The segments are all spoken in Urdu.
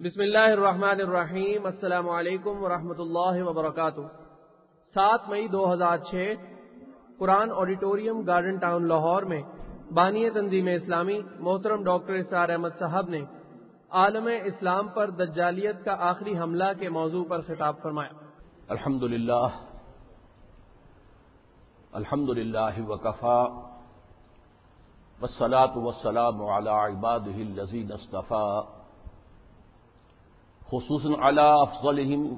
بسم اللہ الرحمن الرحیم۔ السلام علیکم ورحمۃ اللہ وبرکاتہ۔ سات مئی دو ہزار چھ، قرآن آڈیٹوریم گارڈن ٹاؤن لاہور میں بانی تنظیم اسلامی محترم ڈاکٹر اسار احمد صاحب نے عالم اسلام پر دجالیت کا آخری حملہ کے موضوع پر خطاب فرمایا۔ الحمد للہ الحمد للہ وکفا۔ وسلاۃ وسلام علی عباده الذین اصطفى خصوصا على افضلهم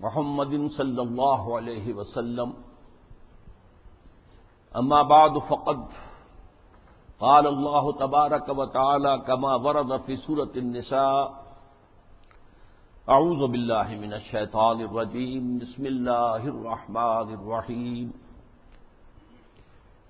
محمد صلی اللہ علیہ وسلم. اما بعد، فقد قال الله تبارك وتعالى كما ورد في سورة النساء اعوذ بالله من الشيطان الرجيم، بسم الله الرحمن الرحيم.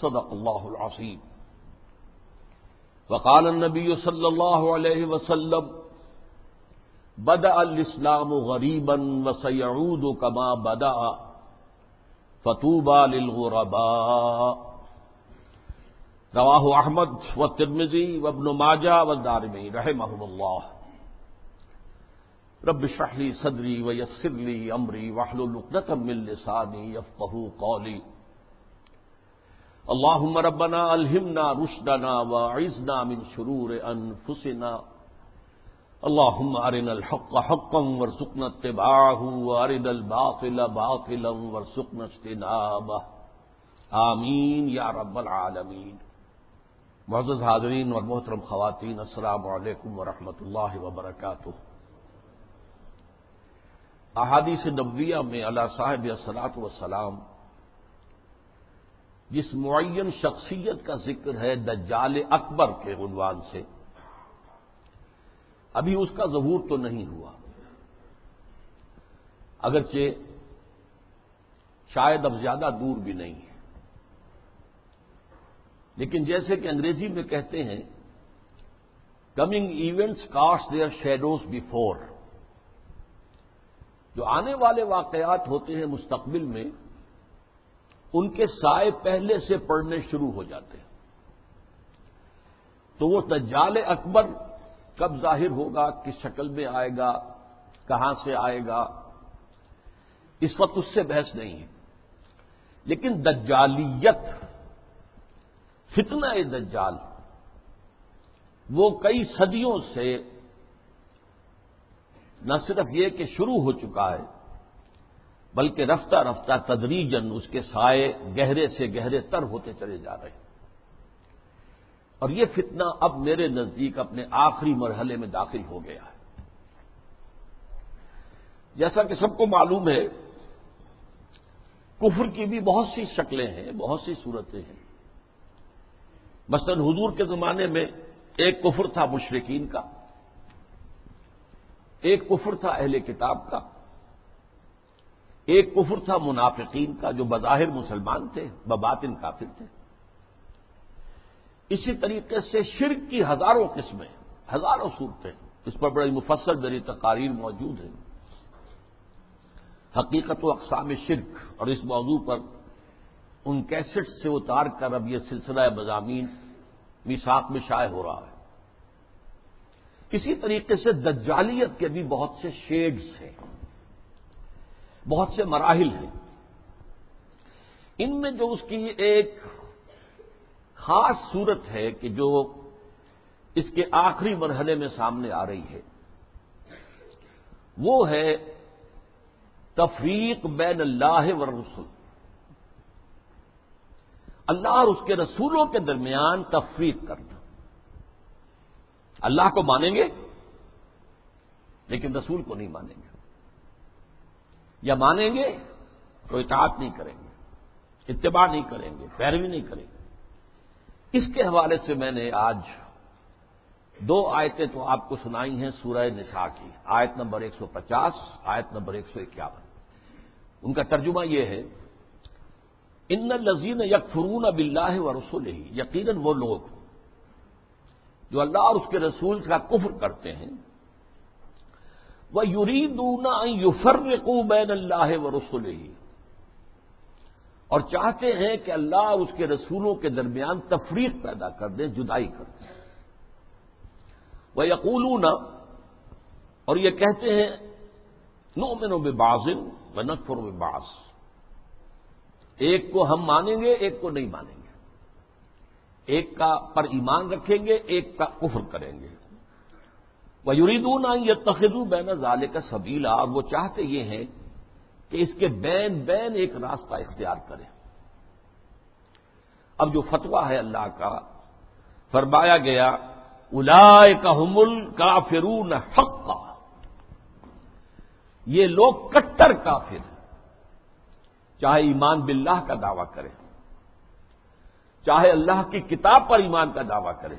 صدق اللہ العظیم. وقال النبی صلی اللہ علیہ وسلم بدا الاسلام غریبا وسيعود كما بدا فتوبى للغرباء. رواه احمد والترمذي وابن ماجه والدارمي رحمهم الله رب اشرح لي صدري ويسر لي امري واحلل عقدة من لساني يفقهوا قولي اللهم ربنا الهمنا رشدنا وعزنا من شرور انفسنا. اللهم ارنا الحق حقا وارزقنا اتباعه وارنا الباطل باطلا وارزقنا اجتنابه. آمین یا رب العالمین. معزز حاضرین اور محترم خواتین، السلام علیکم ورحمۃ اللہ وبرکاتہ. احادیث نبویہ میں اللہ صاحب اصلاط وسلام جس معین شخصیت کا ذکر ہے دجال اکبر کے عنوان سے۔ ابھی اس کا ظہور تو نہیں ہوا۔ اگرچہ شاید اب زیادہ دور بھی نہیں ہے۔ لیکن جیسے کہ انگریزی میں کہتے ہیں coming events cast their shadows before جو آنے والے واقعات ہوتے ہیں مستقبل میں ان کے سائے پہلے سے پڑنے شروع ہو جاتے ہیں۔ تو وہ دجال اکبر کب ظاہر ہوگا، کس شکل میں آئے گا، کہاں سے آئے گا، اس وقت اس سے بحث نہیں ہے۔ لیکن دجالیت، فتنہ دجال، وہ کئی صدیوں سے نہ صرف یہ کہ شروع ہو چکا ہے بلکہ رفتہ رفتہ تدریجن اس کے سائے گہرے سے گہرے تر ہوتے چلے جا رہے ہیں۔ اور یہ فتنہ اب میرے نزدیک اپنے آخری مرحلے میں داخل ہو گیا ہے۔ جیسا کہ سب کو معلوم ہے، کفر کی بھی بہت سی شکلیں ہیں، بہت سی صورتیں ہیں۔ مثلا حضور کے زمانے میں ایک کفر تھا مشرقین کا، ایک کفر تھا اہل کتاب کا۔ ایک کفر تھا منافقین کا جو بظاہر مسلمان تھے، بباطن کافر تھے۔ اسی طریقے سے شرک کی ہزاروں قسمیں، ہزاروں صورتیں اس پر بڑی مفصل میری تقاریر موجود ہیں۔ حقیقت و اقسام شرک، اور اس موضوع پر ان کیسٹ سے اتار کر اب یہ سلسلہ مضامین میساک میں شائع ہو رہا ہے۔ اسی طریقے سے دجالیت کے بھی بہت سے شیڈز ہیں۔ بہت سے مراحل ہیں۔ ان میں جو اس کی ایک خاص صورت ہے کہ جو اس کے آخری مرحلے میں سامنے آ رہی ہے، وہ ہے تفریق بین اللہ و رسول۔ اللہ اور اس کے رسولوں کے درمیان تفریق کرنا۔ اللہ کو مانیں گے لیکن رسول کو نہیں مانیں گے۔ یا مانیں گے تو اطاعت نہیں کریں گے، اتباع نہیں کریں گے، پیروی نہیں کریں گے۔ اس کے حوالے سے میں نے آج دو آیتیں تو آپ کو سنائی ہیں سورہ نساء کی۔ آیت نمبر ایک سو پچاس، آیت نمبر ایک سو اکیاون۔ ان کا ترجمہ یہ ہے، ان لذین یک فرون اب اللہ و رسول ہی یقیناً وہ لوگ جو اللہ اور اس کے رسول کا کفر کرتے ہیں وہ یریدون یفرقوا بین اللہ و رسول اور چاہتے ہیں کہ اللہ اس کے رسولوں کے درمیان تفریق پیدا کر دیں جدائی کر دیں وہ یقول اور یہ کہتے ہیں نو مینو بے بازن و نقفر و باس ایک کو ہم مانیں گے، ایک کو نہیں مانیں گے۔ ایک کا پر ایمان رکھیں گے، ایک کا کفر کریں گے۔ یریدون یہ تخدو بین ظالے کا سبیلا اور وہ چاہتے یہ ہیں کہ اس کے بین بین ایک راستہ اختیار کریں۔ اب جو فتوا ہے اللہ کا، فرمایا گیا الا کا حمل کا فرون حق کا یہ لوگ کٹر کافر چاہے ایمان باللہ کا دعویٰ کرے چاہے اللہ کی کتاب پر ایمان کا دعویٰ کرے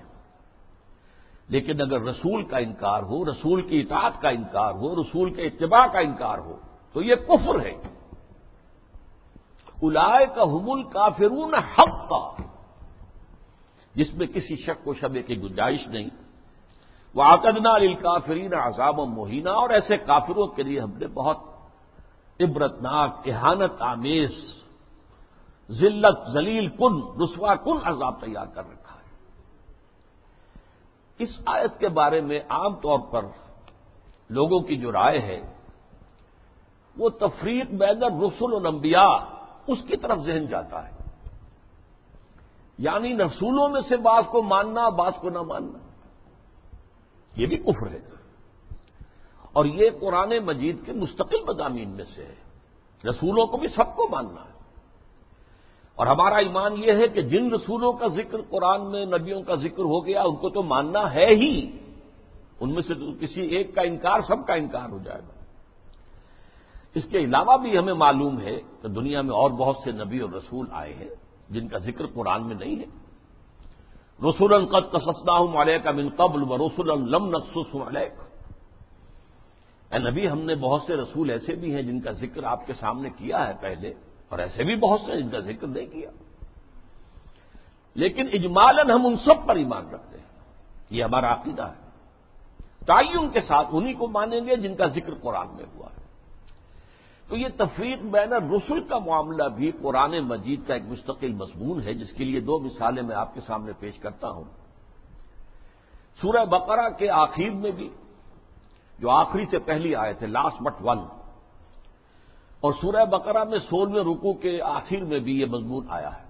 لیکن اگر رسول کا انکار ہو، رسول کی اطاعت کا انکار ہو، رسول کے اتباع کا انکار ہو، تو یہ کفر ہے۔ الائے کا حمل کافرون حق کا جس میں کسی شک و شبے کی گنجائش نہیں۔ وہ آکدنا الکافرین عذاب و مہینہ اور ایسے کافروں کے لیے ہم نے بہت عبرتناک، احانت آمیز، ذلت ذلیل کن، رسوا کن عذاب تیار کر رکھا۔ اس آیت کے بارے میں عام طور پر لوگوں کی جو رائے ہے، وہ تفریق بین رسول الانبیاء اس کی طرف ذہن جاتا ہے۔ یعنی رسولوں میں سے بعض کو ماننا، بعض کو نہ ماننا۔ یہ بھی کفر ہے۔ اور یہ قرآن مجید کے مستقل مضامین میں سے ہے۔ رسولوں کو بھی سب کو ماننا ہے۔ اور ہمارا ایمان یہ ہے کہ جن رسولوں کا ذکر قرآن میں نبیوں کا ذکر ہو گیا، ان کو تو ماننا ہے ہی۔ ان میں سے تو کسی ایک کا انکار سب کا انکار ہو جائے گا۔ اس کے علاوہ بھی ہمیں معلوم ہے کہ دنیا میں اور بہت سے نبی اور رسول آئے ہیں جن کا ذکر قرآن میں نہیں ہے۔ رسول قد تصدہ علیہ کا من قبل و رسول لم نقص علیہ اے نبی، ہم نے بہت سے رسول ایسے بھی ہیں جن کا ذکر آپ کے سامنے کیا ہے پہلے۔ اور ایسے بھی بہت سے جن کا ذکر نہیں کیا۔ لیکن اجمالن ہم ان سب پر ایمان رکھتے ہیں۔ یہ ہمارا عقیدہ ہے۔ تعین کے ساتھ انہی کو مانیں گے جن کا ذکر قرآن میں ہوا ہے۔ تو یہ تفریق بین رسول کا معاملہ بھی قرآن مجید کا ایک مستقل مضمون ہے، جس کے لیے دو مثالیں میں آپ کے سامنے پیش کرتا ہوں۔ سورہ بقرہ کے آخر میں بھی، جو آخری سے پہلی آئے تھے لاسٹ بٹ ون اور سورہ بقرہ میں سولہویں رکو کے آخر میں بھی یہ مضمون آیا ہے۔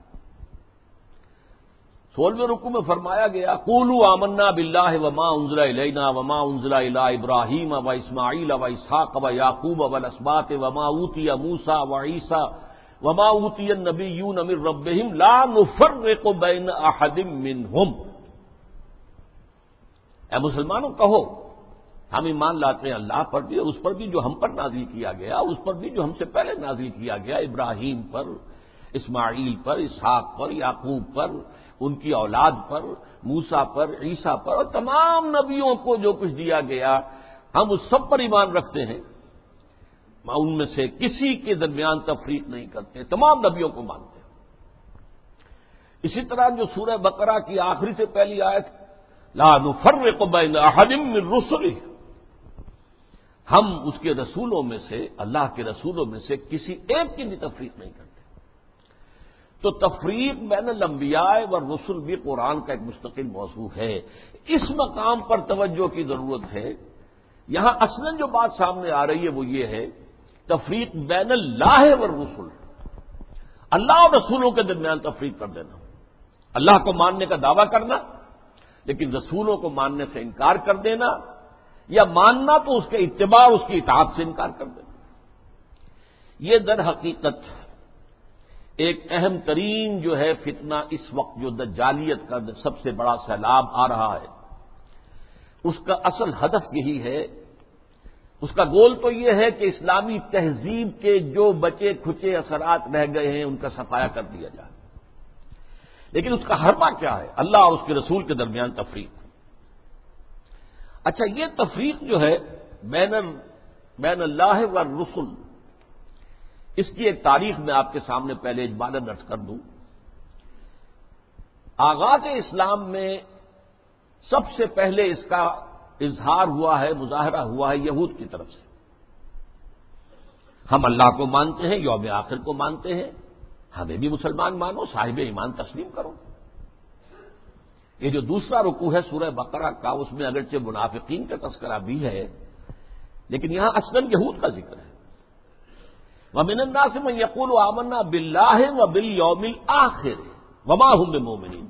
سولہویں رکو میں فرمایا گیا کولو آمنا بلّہ وما انزلہ علینا وما انزلہ الا ابراہیم و اسماعیل و اسحاق و یعقوب و اسبات وما اوتی موسا و عیسا وما اوتی نبی یون امر ربہم لا نفرق بین احدم منہم۔ اے مسلمانوں، کہو ہم ایمان لاتے ہیں اللہ پر بھی اور اس پر بھی جو ہم پر نازل کیا گیا، اس پر بھی جو ہم سے پہلے نازل کیا گیا، ابراہیم پر، اسماعیل پر، اسحاق پر، یعقوب پر، ان کی اولاد پر موسا پر، عیسیٰ پر اور تمام نبیوں کو جو کچھ دیا گیا، ہم اس سب پر ایمان رکھتے ہیں۔ ان میں سے کسی کے درمیان تفریق نہیں کرتے، تمام نبیوں کو مانتے ہیں۔ اسی طرح جو سورہ بقرہ کی آخری سے پہلی آیت، لا نفرق بین احد من رسله ہم اس کے رسولوں میں سے، اللہ کے رسولوں میں سے کسی ایک کی بھی تفریق نہیں کرتے۔ تو تفریق بین الانبیاء و رسول بھی قرآن کا ایک مستقل موضوع ہے۔ اس مقام پر توجہ کی ضرورت ہے۔ یہاں اصل جو بات سامنے آ رہی ہے وہ یہ ہے، تفریق بین اللہ و رسول اللہ اور رسولوں کے درمیان تفریق کر دینا۔ اللہ کو ماننے کا دعویٰ کرنا، لیکن رسولوں کو ماننے سے انکار کر دینا۔ یا ماننا تو اس کے اتباع، اس کی اطاعت سے انکار کر دینا یہ در حقیقت ایک اہم ترین جو ہے فتنہ اس وقت جو دجالیت کا سب سے بڑا سیلاب آ رہا ہے، اس کا اصل ہدف یہی ہے۔ اس کا گول تو یہ ہے کہ اسلامی تہذیب کے جو بچے کھچے اثرات رہ گئے ہیں، ان کا صفایا کر دیا جائے۔ لیکن اس کا حربہ کیا ہے؟ اللہ اور اس کے رسول کے درمیان تفریق۔ اچھا یہ تفریق جو ہے، بین بین اللہ و رسول اس کی ایک تاریخ میں آپ کے سامنے پہلے اجمال درج کر دوں۔ آغاز اسلام میں سب سے پہلے اس کا اظہار ہوا ہے، مظاہرہ ہوا ہے یہود کی طرف سے۔ ہم اللہ کو مانتے ہیں، یوم آخر کو مانتے ہیں۔ ہمیں بھی مسلمان مانو، صاحب ایمان تسلیم کرو۔ یہ جو دوسرا رکو ہے سورہ بقرہ کا، اس میں اگرچہ منافقین کا تذکرہ بھی ہے، لیکن یہاں اسلم یہود کا ذکر ہے۔ وہ منندا سے میں یقول و آمنا بلّہ و بل یومل آخر وما ہوں مومنین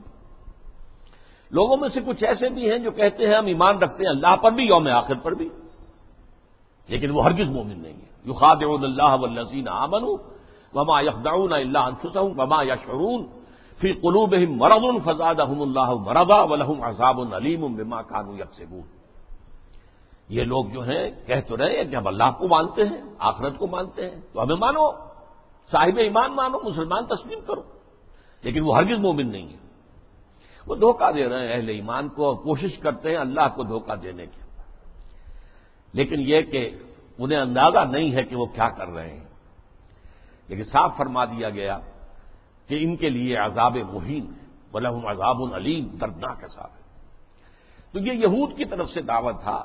لوگوں میں سے کچھ ایسے بھی ہیں جو کہتے ہیں ہم ایمان رکھتے ہیں اللہ پر بھی، یوم آخر پر بھی، لیکن وہ ہرگز مومن نہیں ہے یو خاد اللہ ولزین آمن وما یخداؤن اللہ انفسم وما یا فی قلوب مرد الفزاد اللہ مردا ولحم عذاب العلیم بما کانو یکسبون۔ یہ لوگ جو ہیں، کہہ تو رہے ہیں کہ ہم اللہ کو مانتے ہیں، آخرت کو مانتے ہیں۔ تو ہمیں مانو، صاحب ایمان مانو، مسلمان تسلیم کرو۔ لیکن وہ ہرگز مومن نہیں ہے۔ وہ دھوکہ دے رہے ہیں اہل ایمان کو اور کوشش کرتے ہیں اللہ کو دھوکہ دینے کی۔ لیکن یہ کہ انہیں اندازہ نہیں ہے کہ وہ کیا کر رہے ہیں۔ لیکن صاف فرما دیا گیا کہ ان کے لیے عذاب مہین ہے بلحم عذاب العلیم دردناک صاحب ہے۔ تو یہ یہود کی طرف سے دعوت تھا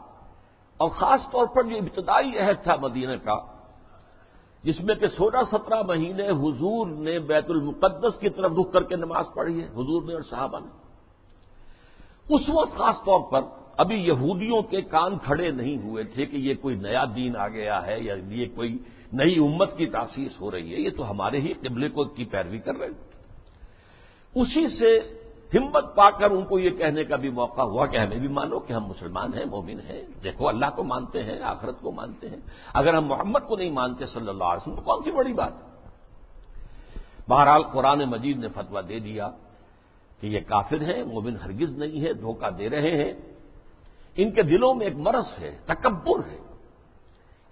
اور خاص طور پر جو ابتدائی عہد تھا مدینہ کا، جس میں کہ سولہ سترہ مہینے حضور نے بیت المقدس کی طرف رخ کر کے نماز پڑھی ہے، حضور نے اور صحابہ نے۔ اس وقت خاص طور پر ابھی یہودیوں کے کان کھڑے نہیں ہوئے تھے کہ یہ کوئی نیا دین آ گیا ہے یا یہ کوئی نئی امت کی تاسیس ہو رہی ہے، یہ تو ہمارے ہی قبلے کو کی پیروی کر رہے ہیں۔ اسی سے ہمت پا کر ان کو یہ کہنے کا بھی موقع ہوا کہ ہمیں بھی مانو کہ ہم مسلمان ہیں، مومن ہیں۔ دیکھو، اللہ کو مانتے ہیں، آخرت کو مانتے ہیں۔ اگر ہم محمد کو نہیں مانتے صلی اللہ علیہ وسلم، تو کون سی بڑی بات؟ ہے بہرحال قرآن مجید نے فتویٰ دے دیا کہ یہ کافر ہیں، مومن ہرگز نہیں ہے، دھوکہ دے رہے ہیں۔ ان کے دلوں میں ایک مرض ہے، تکبر ہے۔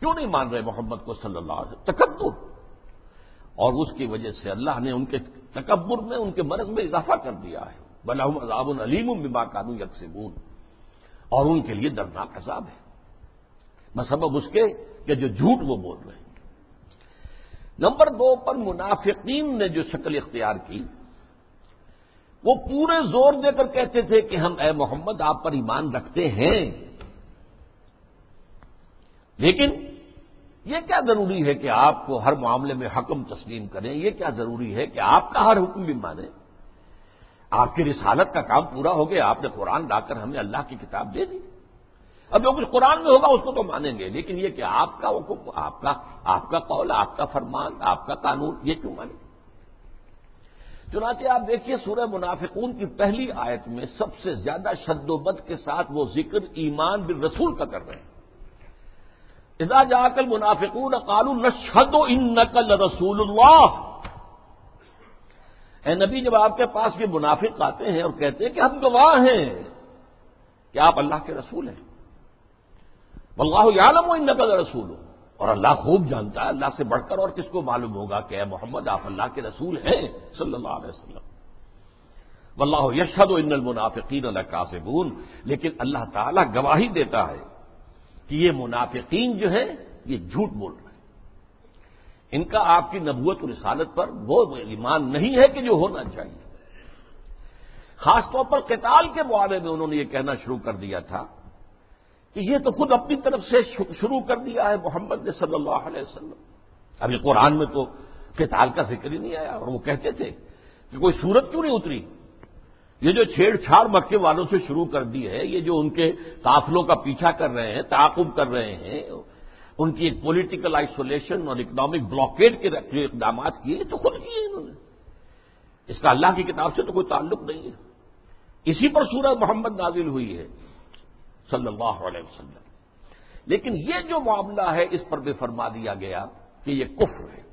کیوں نہیں مان رہے محمد کو صلی اللہ علیہ وسلم؟ تکبر۔ اور اس کی وجہ سے اللہ نے ان کے تکبر میں ان کے مرض میں اضافہ کر دیا ہے۔ بلاحم عذاب العلیم بما کانو یکسبون اور ان کے لیے دردناک عذاب ہے۔ مسبب اس کے کہ جو جھوٹ وہ بول رہے ہیں۔ نمبر دو پر منافقین نے جو شکل اختیار کی، وہ پورے زور دے کر کہتے تھے کہ ہم اے محمد آپ پر ایمان رکھتے ہیں۔ لیکن یہ کیا ضروری ہے کہ آپ کو ہر معاملے میں حکم تسلیم کریں؟ یہ کیا ضروری ہے کہ آپ کا ہر حکم بھی مانیں؟ آپ کی رسالت کا کام پورا ہو گیا، آپ نے قرآن لا کر ہمیں اللہ کی کتاب دے دی۔ اب جو کچھ قرآن میں ہوگا اس کو تو مانیں گے، لیکن یہ کہ آپ کا حکم، آپ کا آپ کا قول، آپ کا فرمان، آپ کا قانون، یہ کیوں مانیں؟ چنانچہ آپ دیکھیے سورہ منافقون کی پہلی آیت میں سب سے زیادہ شد و بد کے ساتھ وہ ذکر ایمان بال رسول کا کر رہے ہیں۔ ادا جا کر منافقون قالو نشد و ان نقل رسول اللہ اے نبی، جب آپ کے پاس یہ منافق آتے ہیں اور کہتے ہیں کہ ہم گواہ ہیں کہ آپ اللہ کے رسول ہیں، واللہ یعلم و ان نقل رسول ہو اور اللہ خوب جانتا ہے، اللہ سے بڑھ کر اور کس کو معلوم ہوگا کہ اے محمد، آپ اللہ کے رسول ہیں، صلی اللہ علیہ وسلم۔ واللہ یشد و ان المنافقین اللہ لیکن اللہ تعالی گواہی دیتا ہے کہ یہ منافقین جو ہے یہ جھوٹ بول رہے ہیں۔ ان کا آپ کی نبوت و رسالت پر وہ ایمان نہیں ہے کہ جو ہونا چاہیے۔ خاص طور پر قتال کے معاملے میں انہوں نے یہ کہنا شروع کر دیا تھا کہ یہ تو خود اپنی طرف سے شروع کر دیا ہے محمد نے صلی اللہ علیہ وسلم۔ ابھی قرآن میں تو قتال کا ذکر ہی نہیں آیا اور وہ کہتے تھے کہ کوئی صورت کیوں نہیں اتری؟ یہ جو چھیڑ چھاڑ مکے والوں سے شروع کر دی ہے، یہ جو ان کے قافلوں کا پیچھا کر رہے ہیں، تعاقب کر رہے ہیں، ان کی ایک پولیٹیکل آئسولیشن اور اکنامک بلاکیٹ کے جو اقدامات کیے تو خود کیے انہوں نے۔ اس کا اللہ کی کتاب سے تو کوئی تعلق نہیں ہے۔ اسی پر سورہ محمد نازل ہوئی ہے، صلی اللہ علیہ وسلم۔ لیکن یہ جو معاملہ ہے، اس پر بھی فرما دیا گیا کہ یہ کفر ہے۔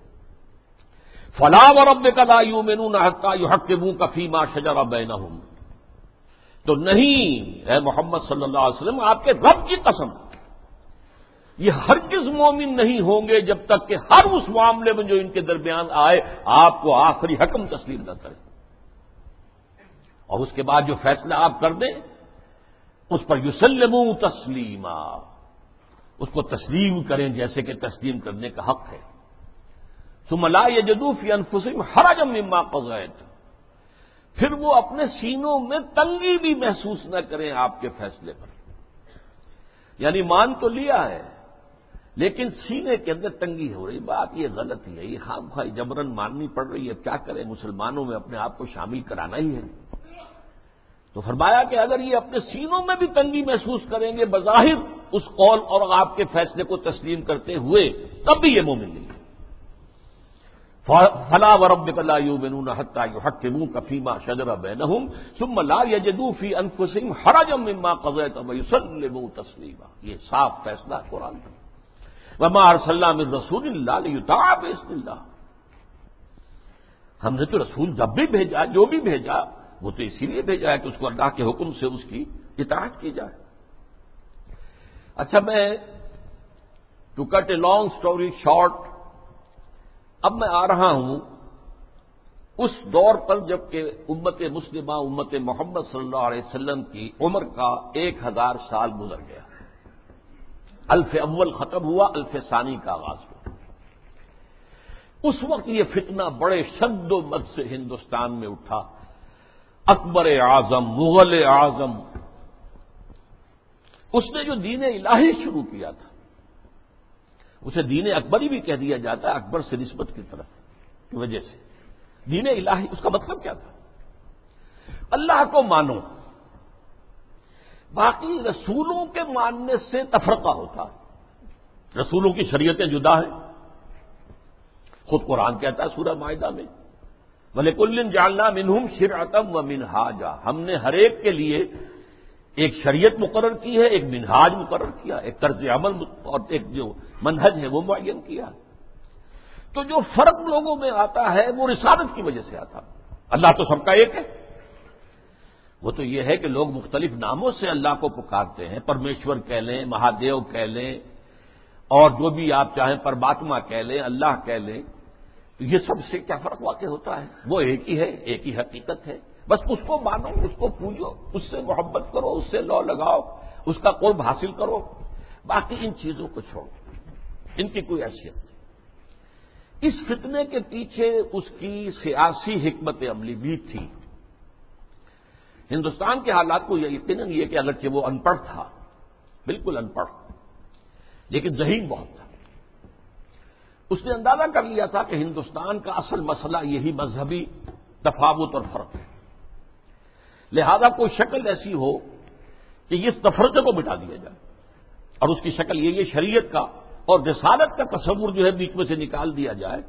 فلاح اور اب کا لا یوں مینو نہ حقا یو حق منہ کا فیما شجرا بین تو نہیں، اے محمد صلی اللہ علیہ وسلم، آپ کے رب کی قسم، یہ ہرگز مومن نہیں ہوں گے جب تک کہ ہر اس معاملے میں جو ان کے درمیان آئے، آپ کو آخری حکم تسلیم نہ کرے اور اس کے بعد جو فیصلہ آپ کر دیں، اس پر یوسلم تسلیما۔ اس کو تسلیم کریں جیسے کہ تسلیم کرنے کا حق ہے۔ سملا یہ جدوفی انفسم ہراجم مما قزیت پھر وہ اپنے سینوں میں تنگی بھی محسوس نہ کریں آپ کے فیصلے پر۔ یعنی مان تو لیا ہے، لیکن سینے کے اندر تنگی ہو رہی، بات یہ غلط ہی ہے، یہ خام خواہ جبرن ماننی پڑ رہی ہے، کیا کریں، مسلمانوں میں اپنے آپ کو شامل کرانا ہی ہے۔ تو فرمایا کہ اگر یہ اپنے سینوں میں بھی تنگی محسوس کریں گے، بظاہر اس قول اور آپ کے فیصلے کو تسلیم کرتے ہوئے، تب بھی یہ مومن نہیں۔ فلا و ورب لا یؤمنون حتى يحكموك فيما شجر بينهم ثم لا يجدوا في انفسهم حرجا مما قضيت ويسلموا تسليما یہ صاف فیصلہ قرآن کا۔ وما ارسلنا من رسول الله ليطاع باذن الله ہم نے تو رسول جب بھی بھیجا، جو بھی بھیجا، وہ تو اسی لیے بھیجا ہے کہ اس کو اللہ کے حکم سے اس کی اطاعت کی جائے۔ اچھا میں to cut a long story short اب میں آ رہا ہوں اس دور پر جبکہ امت مسلمہ، امت محمد صلی اللہ علیہ وسلم کی عمر کا ایک ہزار سال گزر گیا۔ الف اول ختم ہوا، الف ثانی کا آغاز ہوا۔ اس وقت یہ فتنہ بڑے شد و مد سے ہندوستان میں اٹھا۔ اکبر اعظم، مغل اعظم۔ اس نے جو دین الہی شروع کیا تھا اسے دین اکبری بھی کہہ دیا جاتا ہے، اکبر سے نسبت کی طرف کی وجہ سے۔ دین الہی، اس کا مطلب کیا تھا؟ اللہ کو مانو۔ باقی رسولوں کے ماننے سے تفرقہ ہوتا ہے۔ رسولوں کی شریعتیں جدا ہیں۔ خود قرآن کہتا ہے سورہ معاہدہ میں بھلے کلن جاننا منہم شرعتم و منہاجا ہم نے ہر ایک کے لیے ایک شریعت مقرر کی ہے، ایک منہاج مقرر کیا ایک طرز عمل اور ایک جو منہج ہے وہ معین کیا تو جو فرق لوگوں میں آتا ہے، وہ رسالت کی وجہ سے آتا اللہ تو سب کا ایک ہے۔ وہ تو یہ ہے کہ لوگ مختلف ناموں سے اللہ کو پکارتے ہیں۔ پرمیشور کہہ لیں، مہادیو کہہ لیں، اور جو بھی آپ چاہیں پرماتما کہہ لیں، اللہ کہہ لیں۔ تو یہ سب سے کیا فرق واقع ہوتا ہے؟ وہ ایک ہی ہے، ایک ہی حقیقت ہے۔ بس اس کو مانو، اس کو پوجو، اس سے محبت کرو، اس سے لو لگاؤ، اس کا قرب حاصل کرو۔ باقی ان چیزوں کو چھوڑو ان کی کوئی حیثیت نہیں۔ اس فتنے کے پیچھے اس کی سیاسی حکمت عملی بھی تھی۔ ہندوستان کے حالات کو یہ یقیناً یہ کہ اگرچہ وہ ان پڑھ تھا، بالکل ان پڑھ لیکن ذہین بہت تھا۔ اس نے اندازہ کر لیا تھا کہ ہندوستان کا اصل مسئلہ یہی مذہبی تفاوت اور فرق ہے۔ لہذا کوئی شکل ایسی ہو کہ اس تفرقے کو مٹا دیا جائے اور اس کی شکل یہ شریعت کا اور رسالت کا تصور جو ہے بیچ میں سے نکال دیا جائے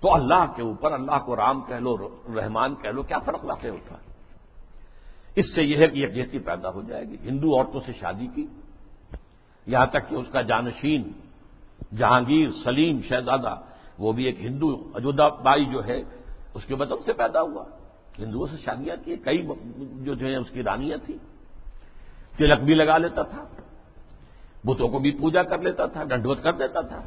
تو اللہ کے اوپر اللہ کو رام کہہ لو، رحمان کہہ لو، کیا فرق واقع ہوتا ہے؟ اس سے یہ ہے کہ یکجہتی پیدا ہو جائے گی۔ ہندو عورتوں سے شادی کی، یہاں تک کہ اس کا جانشین، جہانگیر، سلیم، شہزادہ، وہ بھی ایک ہندو، اجودا بائی جو ہے، اس کے بدن سے پیدا ہوا۔ ہندوؤں سے شادیاں کی کئی جو جو ہے اس کی رانیاں تھیں۔ تلک بھی لگا لیتا تھا۔ بتوں کو بھی پوجا کر لیتا تھا، ڈنڈوت کر دیتا تھا۔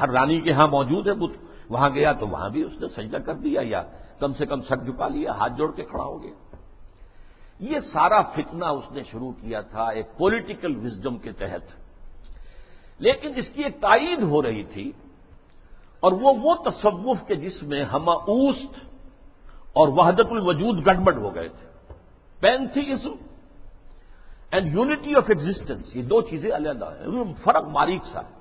ہر رانی کے ہاں موجود ہے بت۔ وہاں گیا تو وہاں بھی اس نے سجدہ کر دیا یا کم سے کم سک جھکا لیا، ہاتھ جوڑ کے کھڑا ہو گیا۔ یہ سارا فتنہ اس نے شروع کیا تھا ایک پولیٹیکل وزڈم کے تحت۔ لیکن اس کی ایک تائید ہو رہی تھی اور وہ وہ تصوف کے جس میں ہما اوست اور وحدت الوجود گڑبڑ ہو گئے تھے۔ Pantheism and unity of existence یہ دو چیزیں علیحدہ ہیں فرق باریک سا ہے۔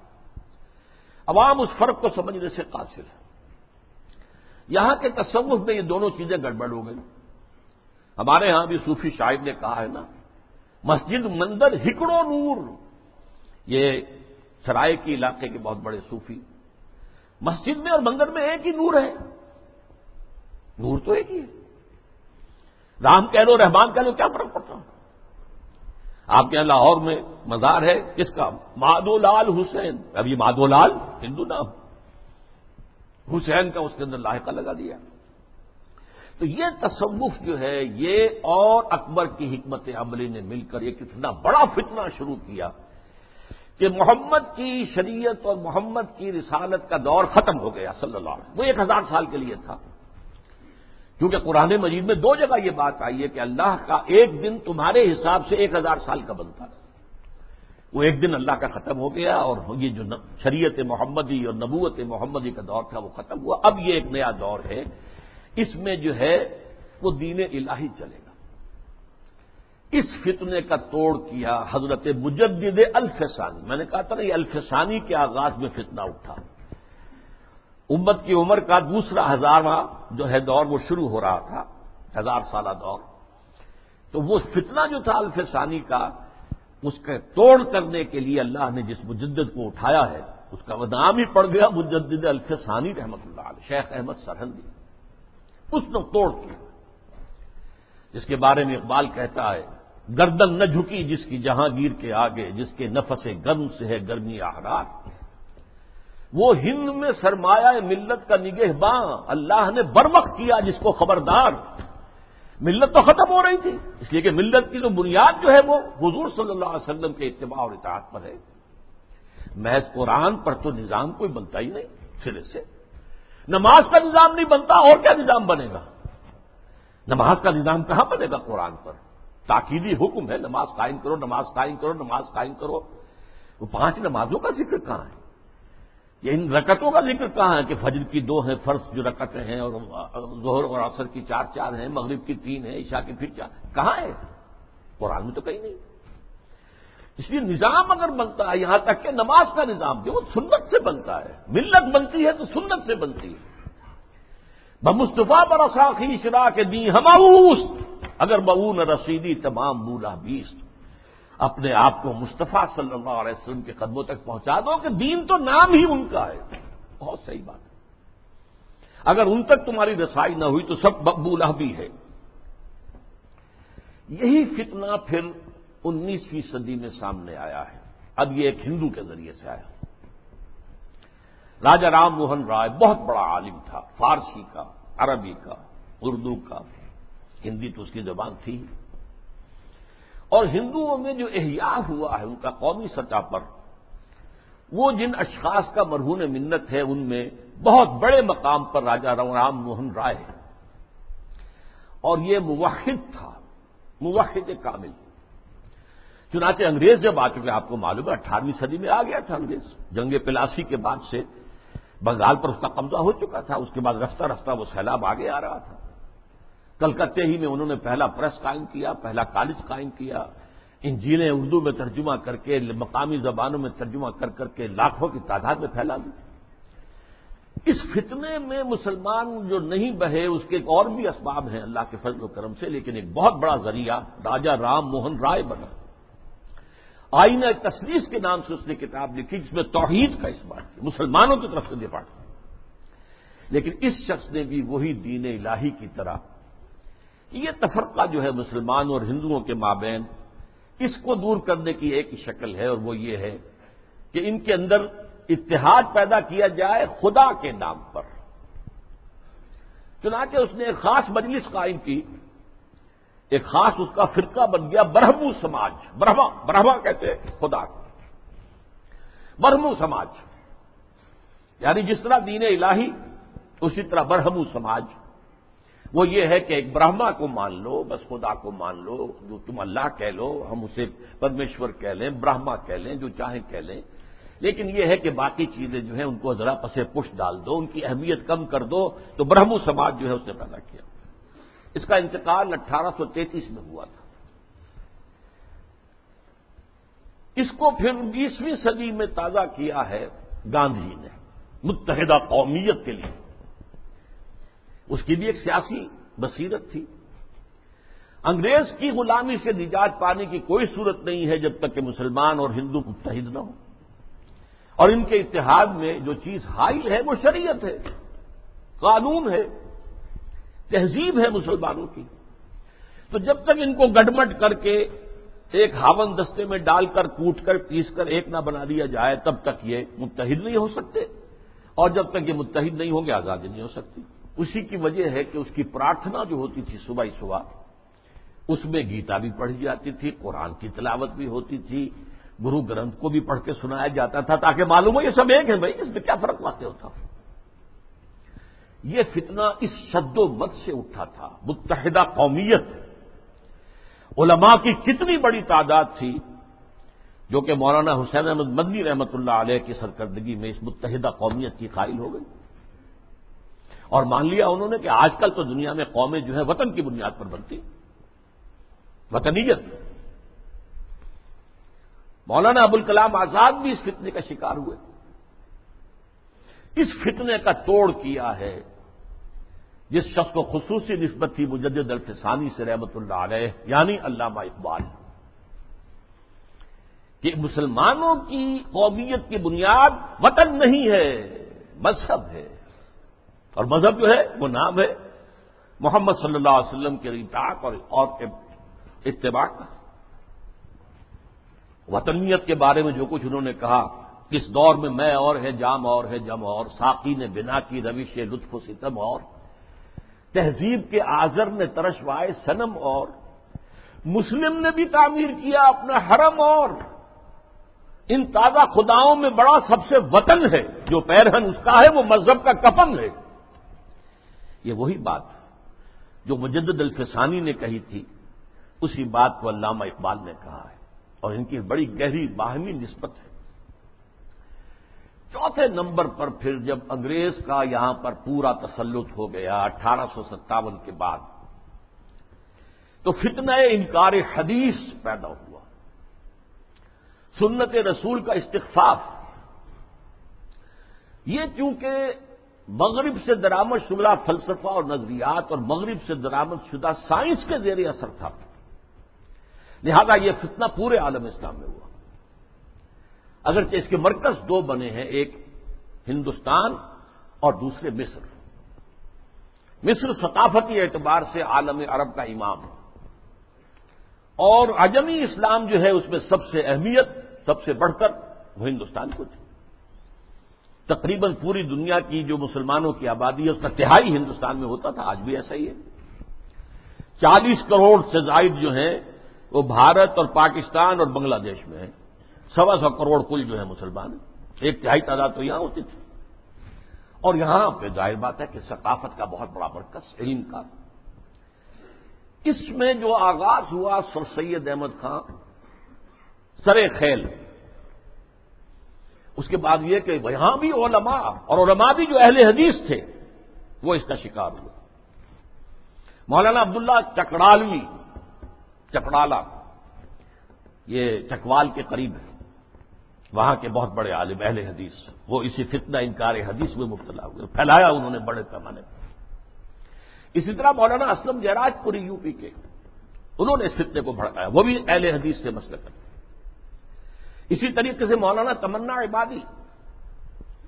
عوام اس فرق کو سمجھنے سے قاصر ہے۔ یہاں کے تصوف میں یہ دونوں چیزیں گڑبڑ ہو گئی ہمارے ہاں بھی صوفی شاہد نے کہا ہے نا، مسجد مندر ہکڑو نور۔ یہ سرائے کے علاقے کے بہت بڑے صوفی۔ مسجد میں اور مندر میں ایک ہی نور ہے۔ نور تو ایک ہی ہے۔ رام کہہ لو رحمان کہہ لو کیا فرق پڑتا؟ آپ کے یہاں لاہور میں مزار ہے، کس کا؟ مادو لال حسین۔ ابھی مادو لال ہندو نام۔ حسین کا اس کے اندر لاحقہ لگا دیا۔ تو یہ تصوف جو ہے، یہ اور اکبر کی حکمت عملی نے مل کر ایک اتنا بڑا فتنہ شروع کیا کہ محمد کی شریعت اور محمد کی رسالت کا دور ختم ہو گیا صلی اللہ علیہ وہ ایک ہزار سال کے لیے تھا۔ کیونکہ قرآن مجید میں دو جگہ یہ بات آئی ہے کہ اللہ کا ایک دن تمہارے حساب سے ایک ہزار سال کا بنتا ہے۔ وہ ایک دن اللہ کا ختم ہو گیا اور یہ جو شریعت محمدی اور نبوت محمدی کا دور تھا وہ ختم ہوا۔ اب یہ ایک نیا دور ہے۔ اس میں جو ہے وہ دین الہی چلے گا۔ اس فتنے کا توڑ کیا حضرت مجدد الفسانی۔ میں نے کہا تھا نا یہ الفسانی کے آغاز میں فتنہ اٹھا۔ امت کی عمر کا دوسرا ہزارواں جو ہے دور وہ شروع ہو رہا تھا، ہزار سالہ دور۔ تو وہ فتنہ جو تھا الفسانی کا، اس کا توڑ کرنے کے لیے اللہ نے جس مجدد کو اٹھایا ہے، اس کا وہ نام ہی پڑ گیا مجدد الفسانی رحمت اللہ علیہ، شیخ احمد سرحندی اس نے توڑ کیا۔ جس کے بارے میں اقبال کہتا ہے، گردن نہ جھکی جس کی جہانگیر کے آگے، جس کے نفس گرم سے ہے گرمی آہرار وہ ہند میں سرمایہ ملت کا نگہ باں اللہ نے برمخ کیا جس کو خبردار ملت تو ختم ہو رہی تھی اس لیے کہ ملت کی جو بنیاد جو ہے وہ حضور صلی اللہ علیہ وسلم کے اتباع اور اطاعت پر ہے۔ محض قرآن پر تو نظام کوئی بنتا ہی نہیں سرے سے۔ نماز کا نظام نہیں بنتا، اور کیا نظام بنے گا؟ نماز کا نظام کہاں بنے گا قرآن پر؟ تاکیدی حکم ہے، نماز قائم کرو، نماز قائم کرو، نماز قائم کرو۔ وہ پانچ نمازوں کا ذکر کہاں ہے؟ یہ ان رکتوں کا ذکر کہاں ہے کہ فجر کی دو ہیں، فرض جو رکتیں ہیں اور ظہر اور عصر کی چار چار ہیں، مغرب کی تین ہیں، عشاء کی پھر چار، کہاں ہے؟ قرآن میں تو کہیں نہیں۔ اس لیے نظام اگر بنتا ہے، یہاں تک کہ نماز کا نظام جو سنت سے بنتا ہے۔ ملت بنتی ہے تو سنت سے بنتی ہے۔ بمصطفیٰ پر اصاخی شرا کے دی ہماؤس اگر بہو نہ رسیدی تمام مولا بیست۔ اپنے آپ کو مصطفیٰ صلی اللہ علیہ وسلم کے قدموں تک پہنچا دو کہ دین تو نام ہی ان کا ہے۔ بہت صحیح بات ہے۔ اگر ان تک تمہاری رسائی نہ ہوئی تو سب ببولا بھی ہے۔ یہی فتنہ پھر انیسویں صدی میں سامنے آیا ہے۔ اب یہ ایک ہندو کے ذریعے سے آیا۔ راجا رام موہن رائے بہت بڑا عالم تھا، فارسی کا، عربی کا، اردو کا۔ ہندی تو اس کی زبان تھی۔ اور ہندوؤں میں جو احیاء ہوا ہے، ان کا قومی سطح پر، وہ جن اشخاص کا مرہون منت ہے، ان میں بہت بڑے مقام پر راجا رام موہن رائے ہے اور یہ موحد تھا، موحد کامل۔ چنانچہ انگریز جب آ چکے، آپ کو معلوم ہے، اٹھارہویں صدی میں آ گیا تھا انگریز۔ جنگ پلاسی کے بعد سے بنگال پر اس کا قبضہ ہو چکا تھا، اس کے بعد رفتہ رفتہ وہ سیلاب آگے آ رہا تھا۔ کلکتے ہی میں انہوں نے پہلا پریس قائم کیا، پہلا کالج قائم کیا۔ انجیلیں اردو میں ترجمہ کر کے، مقامی زبانوں میں ترجمہ کر کر کے لاکھوں کی تعداد میں پھیلا دی۔ اس فتنے میں مسلمان جو نہیں بہے، اس کے ایک اور بھی اسباب ہیں اللہ کے فضل و کرم سے، لیکن ایک بہت بڑا ذریعہ راجا رام موہن رائے بنا۔ آئینہ تصویر کے نام سے اس نے کتاب لکھی جس میں توحید کا اس بات کیا مسلمانوں کی طرف سے دفاع۔ لیکن اس شخص نے بھی وہی دین الہی کی طرح یہ تفرقہ جو ہے مسلمان اور ہندوؤں کے مابین اس کو دور کرنے کی ایک شکل ہے اور وہ یہ ہے کہ ان کے اندر اتحاد پیدا کیا جائے خدا کے نام پر۔ چنانچہ اس نے ایک خاص مجلس قائم کی۔ ایک خاص اس کا فرقہ بن گیا برہمو سماج۔ برہما برہما کہتے ہیں خدا۔ کو برہمو سماج۔ یعنی جس طرح دین الہی، اسی طرح برہمو سماج۔ وہ یہ ہے کہ ایک برہما کو مان لو، بس خدا کو مان لو، جو تم اللہ کہہ لو، ہم اسے پرمیشور کہہ لیں، برہما کہہ لیں، جو چاہیں کہہ لیں۔ لیکن یہ ہے کہ باقی چیزیں جو ہیں، ان کو ذرا پسے پش ڈال دو، ان کی اہمیت کم کر دو، تو برہمو سماج جو ہے، اس نے پیدا کیا۔ اس کا انتقال اٹھارہ سو تینتیس میں ہوا تھا۔ اس کو پھر بیسویں صدی میں تازہ کیا ہے گاندھی نے، متحدہ قومیت کے لیے۔ اس کی بھی ایک سیاسی بصیرت تھی۔ انگریز کی غلامی سے نجات پانے کی کوئی صورت نہیں ہے جب تک کہ مسلمان اور ہندو متحد نہ ہو اور ان کے اتحاد میں جو چیز حائل ہے وہ شریعت ہے، قانون ہے، تہذیب ہے مسلمانوں کی۔ تو جب تک ان کو گڈمٹ کر کے ایک ہاون دستے میں ڈال کر، کوٹ کر، پیس کر ایک نہ بنا دیا جائے، تب تک یہ متحد نہیں ہو سکتے۔ اور جب تک یہ متحد نہیں ہوں گے، آزادی نہیں ہو سکتی۔ اسی کی وجہ ہے کہ اس کی پرارتھنا جو ہوتی تھی صبح ہی صبح، اس میں گیتا بھی پڑھی جاتی تھی، قرآن کی تلاوت بھی ہوتی تھی، گرو گرنتھ کو بھی پڑھ کے سنایا جاتا تھا تاکہ معلوم ہو یہ سب ایک ہے بھائی، اس میں کیا فرق واقع ہوتا؟ یہ فتنہ اس شد و مت سے اٹھا تھا۔ متحدہ قومیت، علماء کی کتنی بڑی تعداد تھی، جو کہ مولانا حسین احمد مدنی رحمت اللہ علیہ کی سرکردگی میں اس متحدہ قومیت کی قائل ہو گئی۔ اور مان لیا انہوں نے کہ آج کل تو دنیا میں قومیں جو ہے وطن کی بنیاد پر بنتی وطنیت۔ مولانا ابوالکلام آزاد بھی اس فتنے کا شکار ہوئے۔ اس فتنے کا توڑ کیا ہے۔ جس شخص کو خصوصی نسبت تھی مجدد الفسانی سے رحمت اللہ علیہ یعنی علامہ اقبال۔ کہ مسلمانوں کی قومیت کی بنیاد وطن نہیں ہے، مذہب ہے۔ اور مذہب جو ہے وہ نام ہے محمد صلی اللہ علیہ وسلم کے اطاعت اور اتباع کا۔ وطنیت کے بارے میں جو کچھ انہوں نے کہا، کس دور میں میں اور ہے، جام اور ہے، جم اور، ساقی نے بنا کی، روش لطف و ستم اور۔ تہذیب کے آزر نے ترشوائے سنم اور۔ مسلم نے بھی تعمیر کیا اپنا حرم اور۔ ان تازہ خداؤں میں بڑا سب سے وطن ہے، جو پیرہن اس کا ہے، وہ مذہب کا کفن ہے۔ یہ وہی بات جو مجدد الفسانی نے کہی تھی، اسی بات کو علامہ اقبال نے کہا ہے، اور ان کی بڑی گہری باہمی نسبت ہے۔ چوتھے نمبر پر پھر جب انگریز کا یہاں پر پورا تسلط ہو گیا اٹھارہ سو ستاون کے بعد، تو فتنہ انکار حدیث پیدا ہوا۔ سنت رسول کا استخفاف۔ یہ چونکہ مغرب سے درامد شدہ فلسفہ اور نظریات اور مغرب سے درامد شدہ سائنس کے زیر اثر تھا۔ لہذا یہ فتنہ پورے عالم اسلام میں ہوا۔ اگرچہ اس کے مرکز دو بنے ہیں، ایک ہندوستان اور دوسرے مصر۔ مصر ثقافتی اعتبار سے عالم عرب کا امام ہے۔ اور عجمی اسلام جو ہے، اس میں سب سے اہمیت، سب سے بڑھ کر وہ ہندوستان کو تھی۔ تقریباً پوری دنیا کی جو مسلمانوں کی آبادی ہے، اس کا تہائی ہندوستان میں ہوتا تھا، آج بھی ایسا ہی ہے۔ چالیس کروڑ سے زائد جو ہیں، وہ بھارت اور پاکستان اور بنگلہ دیش میں ہیں۔ سوا سو کروڑ کل جو ہے مسلمان ایک تہائی تعداد تو یہاں ہوتی تھی۔ اور یہاں پہ ظاہر بات ہے کہ ثقافت کا بہت بڑا برکس علم کا۔ اس میں جو آغاز ہوا، سر سید احمد خان، سر خیل اس کے بعد یہ کہ یہاں بھی علماء اور علماء بھی جو اہل حدیث تھے، وہ اس کا شکار ہوئے۔ مولانا عبداللہ چکڑالوی، چکڑالا، یہ چکوال کے قریب ہے وہاں کے بہت بڑے عالم اہل حدیث، وہ اسی فتنہ انکار حدیث میں مبتلا ہوئے، پھیلایا انہوں نے بڑے پیمانے پر۔ اسی طرح مولانا اسلم جیراج پوری یو پی کے، انہوں نے اس فتنے کو بھڑکایا، وہ بھی اہل حدیث سے مسئلہ کرتے۔ اسی طریقے سے مولانا تمنا عبادی،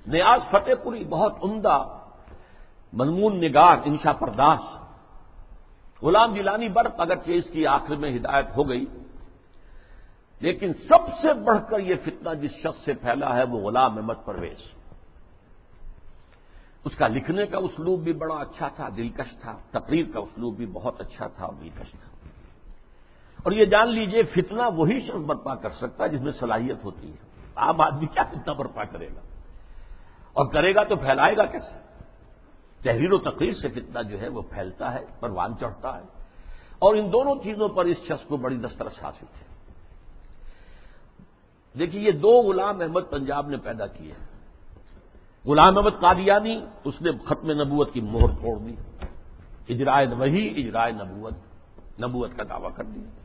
نیاز فتح پوری بہت عمدہ، مضمون نگار انشا پرداس غلام جیلانی برق اگرچہ اس کی آخر میں ہدایت ہو گئی، لیکن سب سے بڑھ کر یہ فتنہ جس شخص سے پھیلا ہے وہ غلام احمد پرویز۔ اس کا لکھنے کا اسلوب بھی بڑا اچھا تھا، دلکش تھا، تقریر کا اسلوب بھی بہت اچھا تھا اور دلکش تھا۔ اور یہ جان لیجیے فتنہ وہی شخص برپا کر سکتا ہے جس میں صلاحیت ہوتی ہے۔ عام آدمی کیا فتنہ برپا کرے گا؟ اور کرے گا تو پھیلائے گا کیسے؟ تحریر و تقریر سے فتنہ جو ہے وہ پھیلتا ہے، پروان چڑھتا ہے۔ اور ان دونوں چیزوں پر اس شخص کو بڑی دسترس حاصل ہے دیکھیے، یہ دو غلام احمد پنجاب نے پیدا کیے غلام احمد قادیانی، اس نے ختم نبوت کی مہر توڑ دی۔ اجرائے وہی، اجرائے نبوت نبوت کا دعویٰ کر دیا۔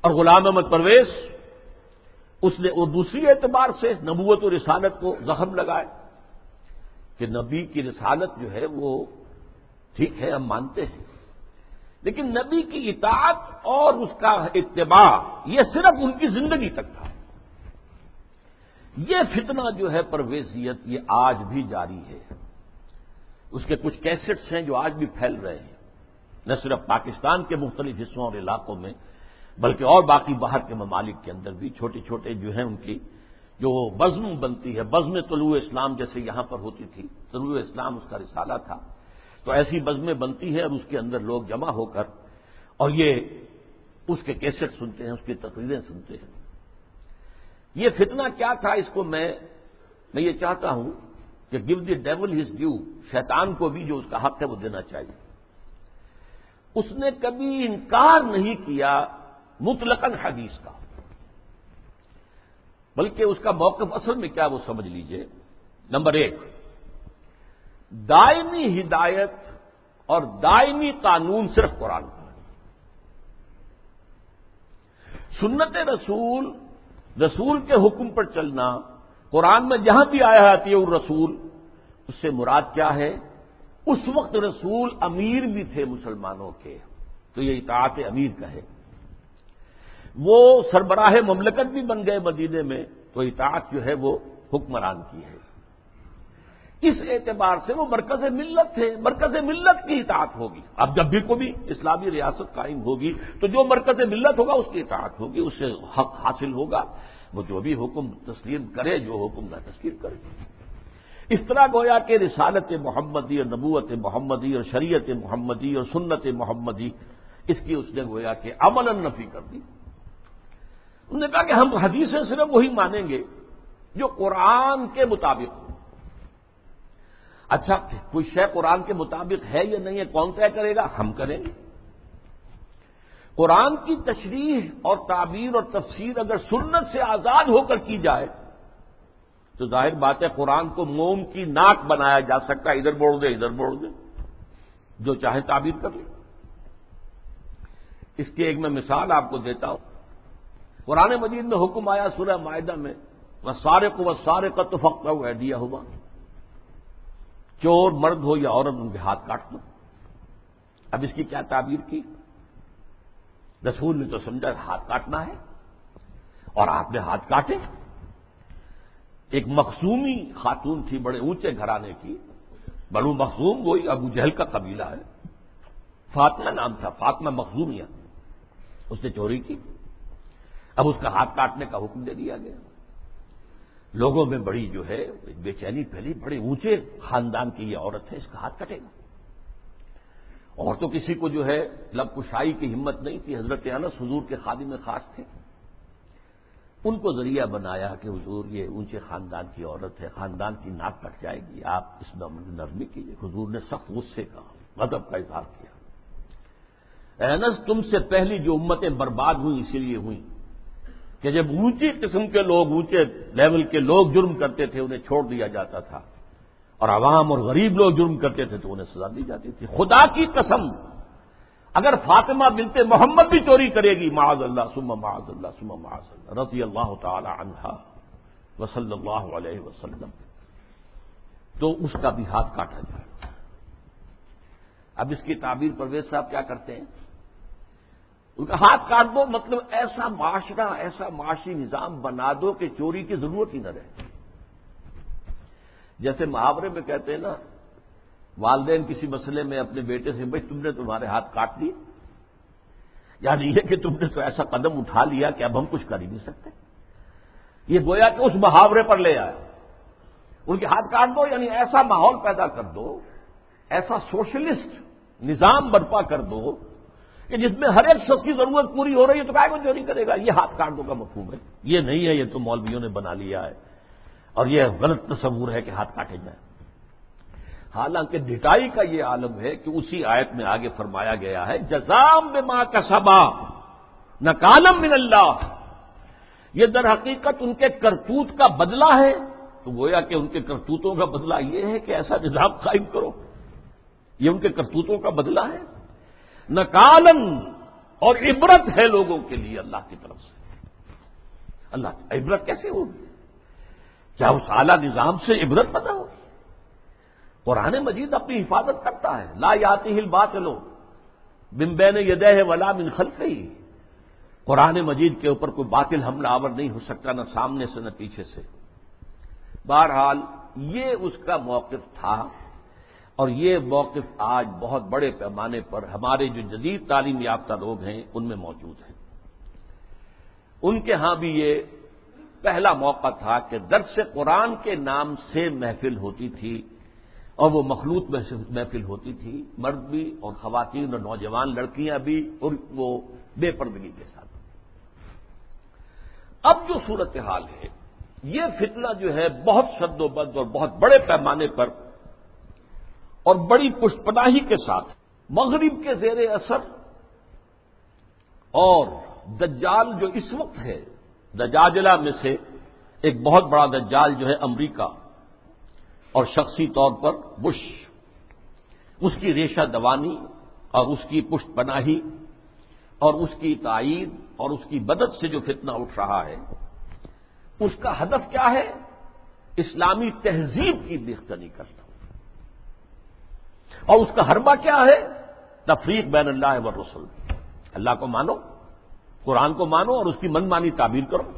اور غلام احمد پرویز اس نے وہ دوسری اعتبار سے نبوت و رسالت کو زخم لگائے کہ نبی کی رسالت جو ہے وہ ٹھیک ہے، ہم مانتے ہیں۔ لیکن نبی کی اطاعت اور اس کا اتباع یہ صرف ان کی زندگی تک تھا۔ یہ فتنہ جو ہے پرویزیت، یہ آج بھی جاری ہے۔ اس کے کچھ کیسٹس ہیں جو آج بھی پھیل رہے ہیں۔ نہ صرف پاکستان کے مختلف حصوں اور علاقوں میں بلکہ اور باقی باہر کے ممالک کے اندر بھی چھوٹے چھوٹے جو ہیں ان کی جو بزم بنتی ہے، بزم طلوع اسلام جیسے یہاں پر ہوتی تھی، طلوع اسلام اس کا رسالہ تھا۔ تو ایسی بزمیں بنتی ہیں اور اس کے اندر لوگ جمع ہو کر اور یہ اس کے کیسٹ سنتے ہیں، اس کی تقریریں سنتے ہیں۔ یہ فتنہ کیا تھا اس کو میں میں یہ چاہتا ہوں کہ give the devil his due شیطان کو بھی جو اس کا حق ہے وہ دینا چاہیے۔ اس نے کبھی انکار نہیں کیا مطلقاً حدیث کا۔ بلکہ اس کا موقف اصل میں کیا وہ سمجھ لیجیے۔ نمبر ایک، دائمی ہدایت اور دائمی قانون صرف قرآن کا سنت رسول رسول کے حکم پر چلنا، قرآن میں جہاں بھی آیا آتی ہے اور رسول، اس سے مراد کیا ہے؟ اس وقت رسول امیر بھی تھے مسلمانوں کے، تو یہ اطاعت امیر کا ہے۔ وہ سربراہ مملکت بھی بن گئے مدینے میں، تو اطاعت جو ہے وہ حکمران کی ہے۔ اس اعتبار سے وہ مرکز ملت تھے مرکز ملت کی اطاعت ہوگی۔ اب جب بھی کوئی اسلامی ریاست قائم ہوگی، تو جو مرکز ملت ہوگا، اس کی اطاعت ہوگی، اس سے حق حاصل ہوگا۔ وہ جو بھی حکم تسلیم کرے، جو حکم کا تسلیم کرے۔ اس طرح گویا کہ رسالت محمدی اور نبوت محمدی اور شریعت محمدی اور سنت محمدی، اس کی اس نے گویا کہ عمل نفی کر دی۔ انہوں نے کہا کہ ہم حدیثیں صرف وہی مانیں گے جو قرآن کے مطابق ہو اچھا کوئی شے قرآن کے مطابق ہے یا نہیں ہے، کون طے کرے گا؟ ہم کریں گے۔ قرآن کی تشریح اور تعبیر اور تفسیر اگر سنت سے آزاد ہو کر کی جائے، تو ظاہر بات ہے قرآن کو موم کی ناک بنایا جا سکتا ہے۔ ادھر بوڑ دے، ادھر بوڑ دے۔ جو چاہے تعبیر کر لے۔ اس کی ایک میں مثال آپ کو دیتا ہوں۔ قرآن مجید میں حکم آیا سورہ معاہدہ میں وہ سارے کو وہ سارے کا تو فخر ہوا دیا ہوا چور مرد ہو یا عورت، ان کے ہاتھ کاٹ دو۔ اب اس کی کیا تعبیر کی؟ رسول نے تو سمجھا ہاتھ کاٹنا ہے اور آپ نے ہاتھ کاٹے۔ ایک مخصومی خاتون تھی بڑے اونچے گھرانے کی بڑو مخصوم وہی ابو جہل کا قبیلہ ہے۔ فاطمہ نام تھا، فاطمہ مخصومیہ اس نے چوری کی۔ اب اس کا ہاتھ کاٹنے کا حکم دے دیا گیا۔ لوگوں میں بڑی جو ہے، بے چینی پھیلی، بڑے اونچے خاندان کی یہ عورت ہے، اس کا ہاتھ کٹے گا۔ اور تو کسی کو جو ہے، لب کشائی کی ہمت نہیں تھی، حضرت انس حضور کے خادم میں خاص تھے۔ ان کو ذریعہ بنایا کہ حضور، یہ اونچے خاندان کی عورت ہے، خاندان کی ناک کٹ جائے گی۔ آپ اس میں نرمی کیجیے حضور نے سخت غصے کا مذہب کا اظہار کیا۔ اینس تم سے پہلی جو امتیں برباد ہوئی اسی لیے ہوئی کہ جب اونچی قسم کے لوگ، اونچے لیول کے لوگ جرم کرتے تھے، انہیں چھوڑ دیا جاتا تھا۔ اور عوام اور غریب لوگ جرم کرتے تھے، تو انہیں سزا دی جاتی تھی۔ خدا کی قسم، اگر فاطمہ بنتے محمد بھی چوری کرے گی، معاذ اللہ سم معاذ اللہ سم معاذ اللہ، رضی اللہ تعالی عنہا وصلی اللہ علیہ وسلم، تو اس کا بھی ہاتھ کاٹا جائے۔ اب اس کی تعبیر پرویز صاحب کیا کرتے ہیں؟ ہاتھ کاٹ دو مطلب ایسا معاشرہ، ایسا معاشی نظام بنا دو کہ چوری کی ضرورت ہی نہ رہے۔ جیسے محاورے میں کہتے ہیں نا، والدین کسی مسئلے میں اپنے بیٹے سے، بھائی تم نے تمہارے ہاتھ کاٹ دیے یعنی یہ کہ تم نے تو ایسا قدم اٹھا لیا کہ اب ہم کچھ کر ہی نہیں سکتے۔ یہ گویا کہ اس محاورے پر لے آیا ان کے ہاتھ کاٹ دو یعنی ایسا ماحول پیدا کر دو، ایسا سوشلسٹ نظام برپا کر دو کہ جس میں ہر ایک شخص کی ضرورت پوری ہو رہی ہے تو کائے کو چوری کرے گا؟ یہ ہاتھ کاٹوں کا مفہوم ہے۔ یہ نہیں ہے، یہ تو مولویوں نے بنا لیا ہے۔ اور یہ غلط تصور ہے کہ ہاتھ کاٹے جائیں۔ حالانکہ ڈٹائی کا یہ عالم ہے کہ اسی آیت میں آگے فرمایا گیا ہے، جزام ماں کا سبا نہ کالم من اللہ۔ یہ در حقیقت ان کے کرتوت کا بدلہ ہے۔ تو گویا کہ ان کے کرتوتوں کا بدلہ یہ ہے کہ ایسا نظام قائم کرو۔ یہ ان کے کرتوتوں کا بدلہ ہے۔ نکالن اور عبرت ہے لوگوں کے لیے اللہ کی طرف سے۔ اللہ عبرت کیسے ہوگی؟ کیا اس اعلی نظام سے عبرت پتا ہوگی؟ قرآن مجید اپنی حفاظت کرتا ہے۔ لا یاتی ہل بات لو بمبین یدہ ہے ولا من خلف ہی قرآن مجید کے اوپر کوئی باطل حملہ آور نہیں ہو سکتا، نہ سامنے سے نہ پیچھے سے۔ بہرحال یہ اس کا موقف تھا اور یہ موقف آج بہت بڑے پیمانے پر ہمارے جو جدید تعلیم یافتہ لوگ ہیں، ان میں موجود ہیں۔ ان کے ہاں بھی یہ پہلا موقع تھا کہ درس قرآن کے نام سے محفل ہوتی تھی اور وہ مخلوط محفل ہوتی تھی۔ مرد بھی اور خواتین اور نوجوان لڑکیاں بھی اور وہ بے پردگی کے ساتھ۔ اب جو صورتحال ہے، یہ فتنہ جو ہے بہت شد و بد اور بہت بڑے پیمانے پر اور بڑی پشپناہی کے ساتھ، مغرب کے زیر اثر، اور دجال جو اس وقت ہے دجاجلا میں سے ایک بہت بڑا دجال جو ہے امریکہ، اور شخصی طور پر بش۔ اس کی ریشہ دوانی اور اس کی پشت پناہی اور اس کی تائید اور اس کی مدد سے جو فتنہ اٹھ رہا ہے، اس کا ہدف کیا ہے؟ اسلامی تہذیب کی بہتری کرنا۔ اور اس کا حربہ کیا ہے؟ تفریق بین اللہ و رسول اللہ کو مانو، قرآن کو مانو اور اس کی من مانی تعبیر کرو۔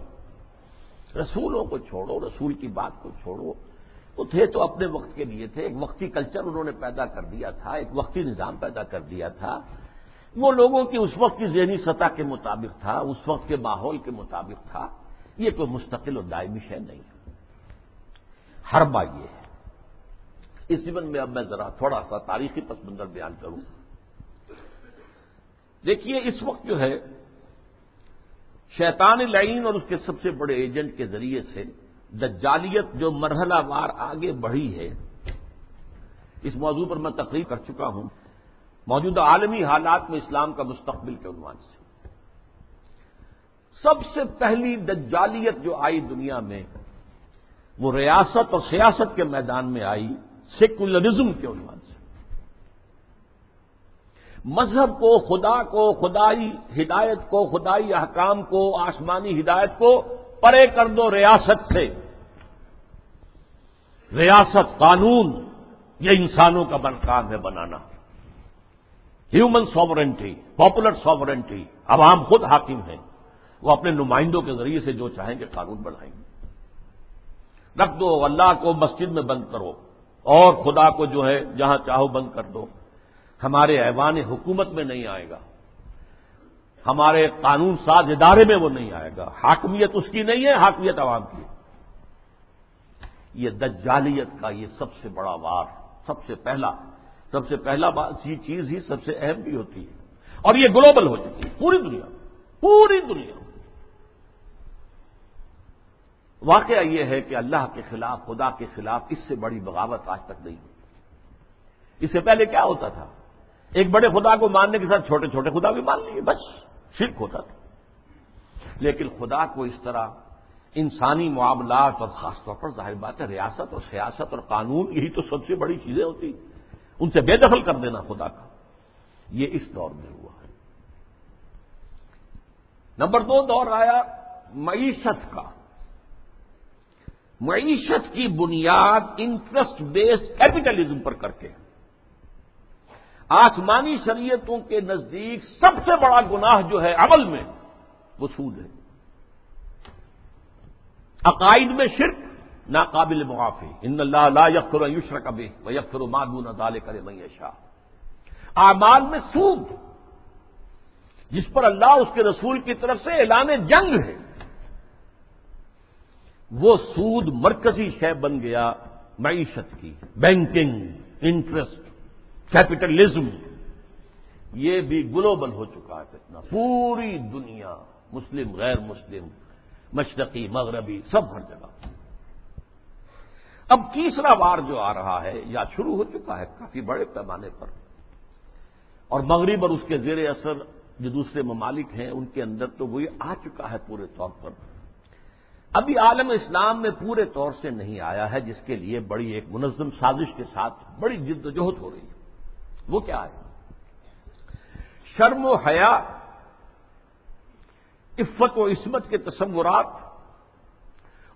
رسولوں کو چھوڑو، رسول کی بات کو چھوڑو۔ وہ تھے تو اپنے وقت کے لیے تھے۔ ایک وقتی کلچر انہوں نے پیدا کر دیا تھا، ایک وقتی نظام پیدا کر دیا تھا۔ وہ لوگوں کی اس وقت کی ذہنی سطح کے مطابق تھا، اس وقت کے ماحول کے مطابق تھا۔ یہ کوئی مستقل اور دائمی شے نہیں۔ ہر یہ ہے۔ اس جیون میں اب میں ذرا تھوڑا سا تاریخی پس منظر بیان کروں۔ دیکھیے، اس وقت جو ہے، شیطان لائن اور اس کے سب سے بڑے ایجنٹ کے ذریعے سے دجالیت جو مرحلہ وار آگے بڑھی ہے، اس موضوع پر میں تقریر کر چکا ہوں۔ موجودہ عالمی حالات میں اسلام کا مستقبل کے عنوان سے۔ سب سے پہلی دجالیت جو آئی دنیا میں، وہ ریاست اور سیاست کے میدان میں آئی۔ سیکولرزم کے عنوان سے۔ مذہب کو، خدا کو، خدائی ہدایت کو، خدائی احکام کو، آسمانی ہدایت کو پرے کر دو ریاست سے۔ ریاست قانون، یہ انسانوں کا بن کام ہے بنانا۔ ہیومن ساورنٹی پاپولر ساورنٹی عوام خود حاکم ہیں۔ وہ اپنے نمائندوں کے ذریعے سے جو چاہیں گے قانون بنائیں۔ گے رکھ دو، اللہ کو مسجد میں بند کرو۔ اور خدا کو جو ہے جہاں چاہو بند کر دو۔ ہمارے ایوان حکومت میں نہیں آئے گا۔ ہمارے قانون ساز ادارے میں وہ نہیں آئے گا۔ حاکمیت اس کی نہیں ہے، حاکمیت عوام کی یہ دجالیت کا یہ سب سے بڑا وار، سب سے پہلا، سب سے پہلا یہ چیز ہی سب سے اہم بھی ہوتی ہے۔ اور یہ گلوبل ہو چکی ہے، پوری دنیا پوری دنیا۔ واقعہ یہ ہے کہ اللہ کے خلاف، خدا کے خلاف اس سے بڑی بغاوت آج تک نہیں ہوئی۔ اس سے پہلے کیا ہوتا تھا؟ ایک بڑے خدا کو ماننے کے ساتھ چھوٹے چھوٹے خدا بھی مان لیے، بس شرک ہوتا تھا۔ لیکن خدا کو اس طرح انسانی معاملات اور خاص طور پر ظاہر بات ہے، ریاست اور سیاست اور قانون، یہی تو سب سے بڑی چیزیں ہوتی ان سے بے دخل کر دینا خدا کا۔ یہ اس دور میں ہوا ہے۔ نمبر دو دور آیا معیشت کا۔ معیشت کی بنیاد انٹرسٹ بیسڈ کیپٹلزم پر کر کے آسمانی شریعتوں کے نزدیک سب سے بڑا گناہ جو ہے عمل میں وہ سود ہے۔ عقائد میں شرک، ناقابل معافی۔ ان اللہ لا یکفر یشر کبھی وہ یکفر مادون ادالے کرے میشا اعمال میں سود، جس پر اللہ اس کے رسول کی طرف سے اعلان جنگ ہے۔ وہ سود مرکزی شے بن گیا معیشت کی، بینکنگ، انٹرسٹ، کیپٹلزم۔ یہ بھی گلوبل ہو چکا ہے کتنا پوری دنیا، مسلم، غیر مسلم، مشرقی، مغربی، سب ہر جگہ۔ اب تیسرا وار جو آ رہا ہے، یا شروع ہو چکا ہے کافی بڑے پیمانے پر۔ اور مغرب اور اس کے زیر اثر جو دوسرے ممالک ہیں، ان کے اندر تو وہ آ چکا ہے پورے طور پر۔ ابھی عالم اسلام میں پورے طور سے نہیں آیا ہے جس کے لیے بڑی ایک منظم سازش کے ساتھ بڑی جد و جہد ہو رہی ہے۔ وہ کیا ہے؟ شرم و حیا، عفت و عصمت کے تصورات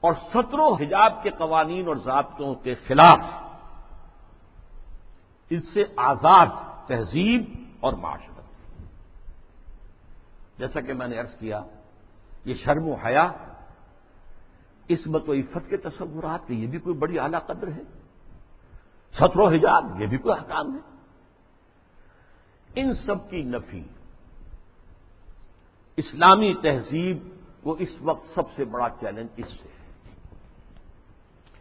اور ستر و حجاب کے قوانین اور ضابطوں کے خلاف اس سے آزاد تہذیب اور معاشرت۔ جیسا کہ میں نے عرض کیا، یہ شرم و حیا عصمت و عفت کے تصورات یہ بھی کوئی بڑی اعلی قدر ہے۔ ستر و حجاب، یہ بھی کوئی حکام ہے۔ ان سب کی نفی، اسلامی تہذیب کو اس وقت سب سے بڑا چیلنج اس سے ہے۔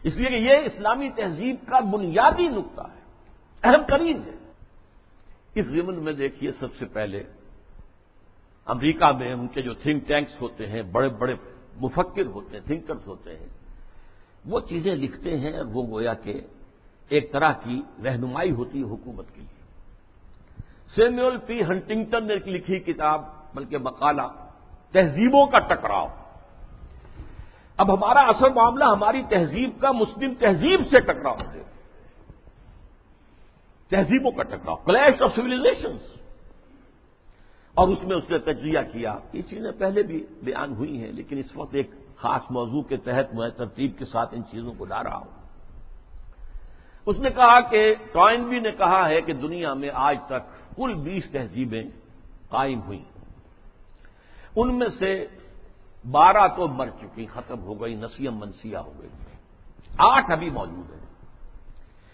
اس لیے کہ یہ اسلامی تہذیب کا بنیادی نقطہ ہے، اہم ترین ہے۔ اس ضمن میں دیکھیے سب سے پہلے امریکہ میں ان کے جو تھنک ٹینکس ہوتے ہیں، بڑے بڑے مفکر ہوتے ہیں تھنکرز ہوتے ہیں۔ وہ چیزیں لکھتے ہیں اور وہ گویا کہ ایک طرح کی رہنمائی ہوتی ہے حکومت کے لیے۔ سیمیول پی ہنٹنگٹن نے لکھی کتاب، بلکہ مقالہ، تہذیبوں کا ٹکراؤ۔ اب ہمارا اصل معاملہ ہماری تہذیب کا مسلم تہذیب سے ٹکراؤ ہے۔ تہذیبوں کا ٹکراؤ کلیش آف سولیزیشن اور اس میں اس نے تجزیہ کیا۔ یہ چیزیں پہلے بھی بیان ہوئی ہیں، لیکن اس وقت ایک خاص موضوع کے تحت میں ترتیب کے ساتھ ان چیزوں کو لا رہا ہوں۔ اس نے کہا کہ ٹوائنوی نے کہا ہے کہ دنیا میں آج تک کل بیس تہذیبیں قائم ہوئیں۔ ان میں سے بارہ تو مر چکی، ختم ہو گئی، نسیم منسیہ ہو گئی۔ آٹھ ابھی موجود ہیں۔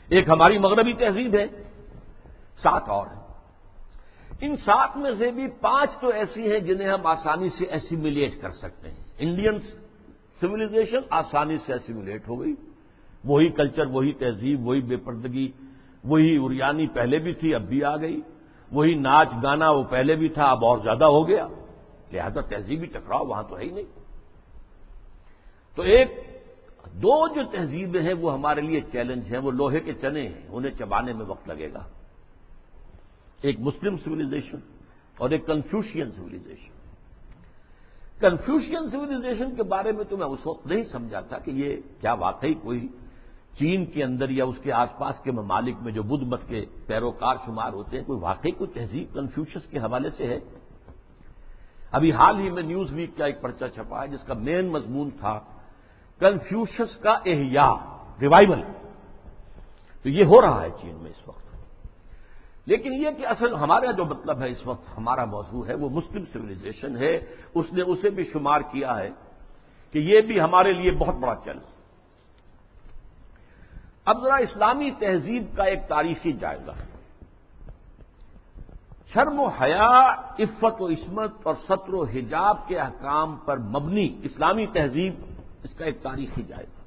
ایک ہماری مغربی تہذیب ہے، سات اور ہیں۔ ان سات میں سے بھی پانچ تو ایسی ہیں جنہیں ہم آسانی سے ایسیمولیٹ کر سکتے ہیں۔ انڈین سولیزیشن آسانی سے ایسیمولیٹ ہو گئی۔ وہی کلچر وہی تہذیب، وہی بے پردگی، وہی اریانی پہلے بھی تھی، اب بھی آ گئی۔ وہی ناچ گانا وہ پہلے بھی تھا، اب اور زیادہ ہو گیا۔ لہذا تہذیبی ٹکراؤ وہاں تو ہے ہی نہیں۔ تو ایک، دو جو تہذیبیں ہیں وہ ہمارے لیے چیلنج ہیں، وہ لوہے کے چنے ہیں، انہیں چبانے میں وقت لگے گا۔ ایک مسلم سولیزیشن اور ایک کنفیوشین سولیزیشن کنفیوشین سولیزیشن کے بارے میں تو میں اس وقت نہیں سمجھا تھا کہ یہ کیا واقعی کوئی چین کے اندر یا اس کے آس پاس کے ممالک میں جو بدھ مت کے پیروکار شمار ہوتے ہیں، کوئی واقعی کوئی تہذیب کنفیوشس کے حوالے سے ہے؟ ابھی حال ہی میں نیوز ویک کا ایک پرچہ چھپا ہے جس کا مین مضمون تھا کنفیوشس کا احیاء ریوائول تو یہ ہو رہا ہے چین میں اس وقت۔ لیکن یہ کہ اصل ہمارا جو مطلب ہے اس وقت ہمارا موضوع ہے، وہ مسلم سولیزیشن ہے۔ اس نے اسے بھی شمار کیا ہے کہ یہ بھی ہمارے لیے بہت بڑا چیلنج اب ذرا اسلامی تہذیب کا ایک تاریخی جائزہ۔ ہے شرم و حیا، عفت و عصمت اور سطر و حجاب کے احکام پر مبنی اسلامی تہذیب، اس کا ایک تاریخی جائزہ۔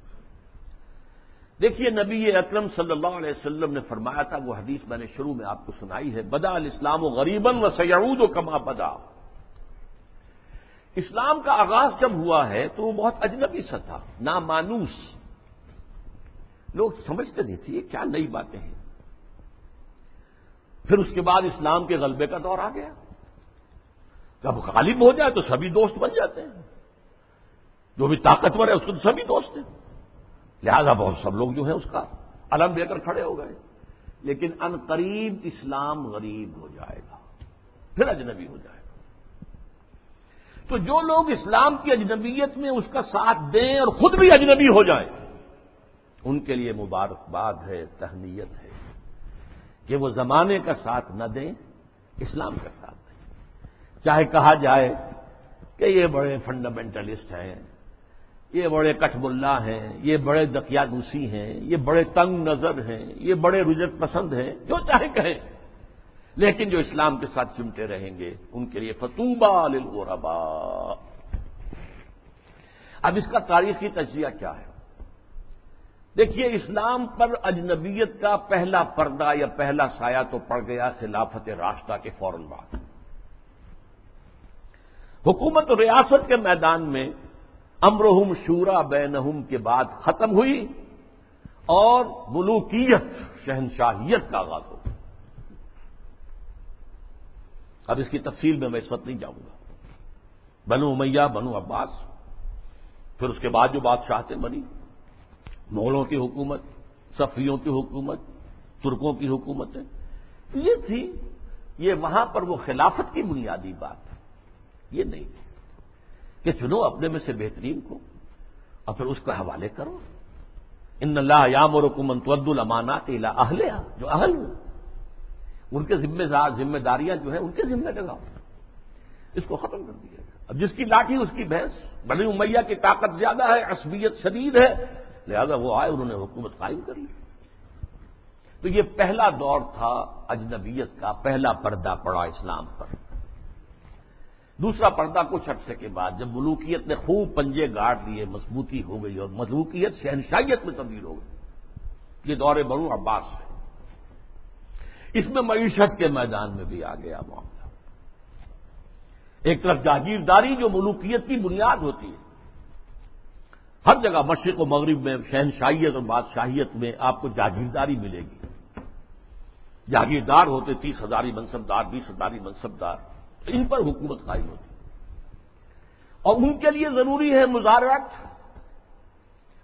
دیکھیے نبی اکرم صلی اللہ علیہ وسلم نے فرمایا تھا، وہ حدیث میں نے شروع میں آپ کو سنائی ہے، بدا الاسلام و غریبن و سیعود و کما بدا۔ اسلام کا آغاز جب ہوا ہے تو وہ بہت اجنبی سا تھا، نامانوس۔ لوگ سمجھتے نہیں تھے، یہ کیا نئی باتیں ہیں۔ پھر اس کے بعد اسلام کے غلبے کا دور آ گیا۔ جب غالب ہو جائے تو سبھی دوست بن جاتے ہیں۔ جو بھی طاقتور ہے، اس کو تو سبھی دوست ہیں۔ لہذا بہت سب لوگ جو ہیں اس کا علم لے کر کھڑے ہو گئے۔ لیکن ان قریب اسلام غریب ہو جائے گا، پھر اجنبی ہو جائے گا۔ تو جو لوگ اسلام کی اجنبیت میں اس کا ساتھ دیں اور خود بھی اجنبی ہو جائیں، ان کے لیے مبارکباد ہے، تہنیت ہے کہ وہ زمانے کا ساتھ نہ دیں، اسلام کا ساتھ دیں۔ چاہے کہا جائے کہ یہ بڑے فنڈامنٹلسٹ ہیں یہ بڑے کٹھ ملا ہیں، یہ بڑے دقیانوسی ہیں، یہ بڑے تنگ نظر ہیں، یہ بڑے رجت پسند ہیں، جو چاہے کہیں۔ لیکن جو اسلام کے ساتھ چمٹے رہیں گے، ان کے لیے فتوبہ للغربا اب اس کا تاریخی تجزیہ کیا ہے؟ دیکھیے، اسلام پر اجنبیت کا پہلا پردہ یا پہلا سایہ تو پڑ گیا خلافت راستہ کے فوراً بعد۔ حکومت ریاست کے میدان میں امرحم شورا بینہم کے بعد ختم ہوئی اور ملوکیت، شہنشاہیت کا آغاز ہو اب اس کی تفصیل میں میں اس وقت نہیں جاؤں گا۔ بنو امیہ، بنو عباس، پھر اس کے بعد جو بادشاہتیں بنی مغلوں کی حکومت، صفیوں کی حکومت، ترکوں کی حکومتیں، یہ تھی یہ وہاں پر وہ خلافت کی بنیادی بات یہ نہیں۔ تھی کہ چنو اپنے میں سے بہترین کو اور پھر اس کا حوالے کرو۔ ان اللہ یام اور حکومت المانات اہل جو اہل ہو ان کے ذمہ ذمہ داریاں جو ہیں، ان کے ذمہ لگاؤ۔ اس کو ختم کر دیا اب جس کی لاٹھی، اس کی بھینس۔ بنی امیہ کی طاقت زیادہ ہے، عصبیت شدید ہے۔ لہذا وہ آئے، انہوں نے حکومت قائم کر لی۔ تو یہ پہلا دور تھا اجنبیت کا، پہلا پردہ پڑا اسلام پر۔ دوسرا پردہ کچھ عرصے کے بعد جب ملوکیت نے خوب پنجے گاڑ لیے مضبوطی ہو گئی اور ملوکیت شہنشائیت میں تبدیل ہو گئی۔ یہ دور بنو عباس ہے۔ اس میں معیشت کے میدان میں بھی آ گیا معاملہ۔ ایک طرف جاگیرداری جو ملوکیت کی بنیاد ہوتی ہے۔ ہر جگہ مشرق و مغرب میں شہنشاہیت اور بادشاہیت میں آپ کو جاگیرداری ملے گی۔ جاگیردار ہوتے تیس ہزاری منصبدار بیس ہزاری منصبدار ان پر حکومت قائم ہوتی اور ان کے لیے ضروری ہے مزارت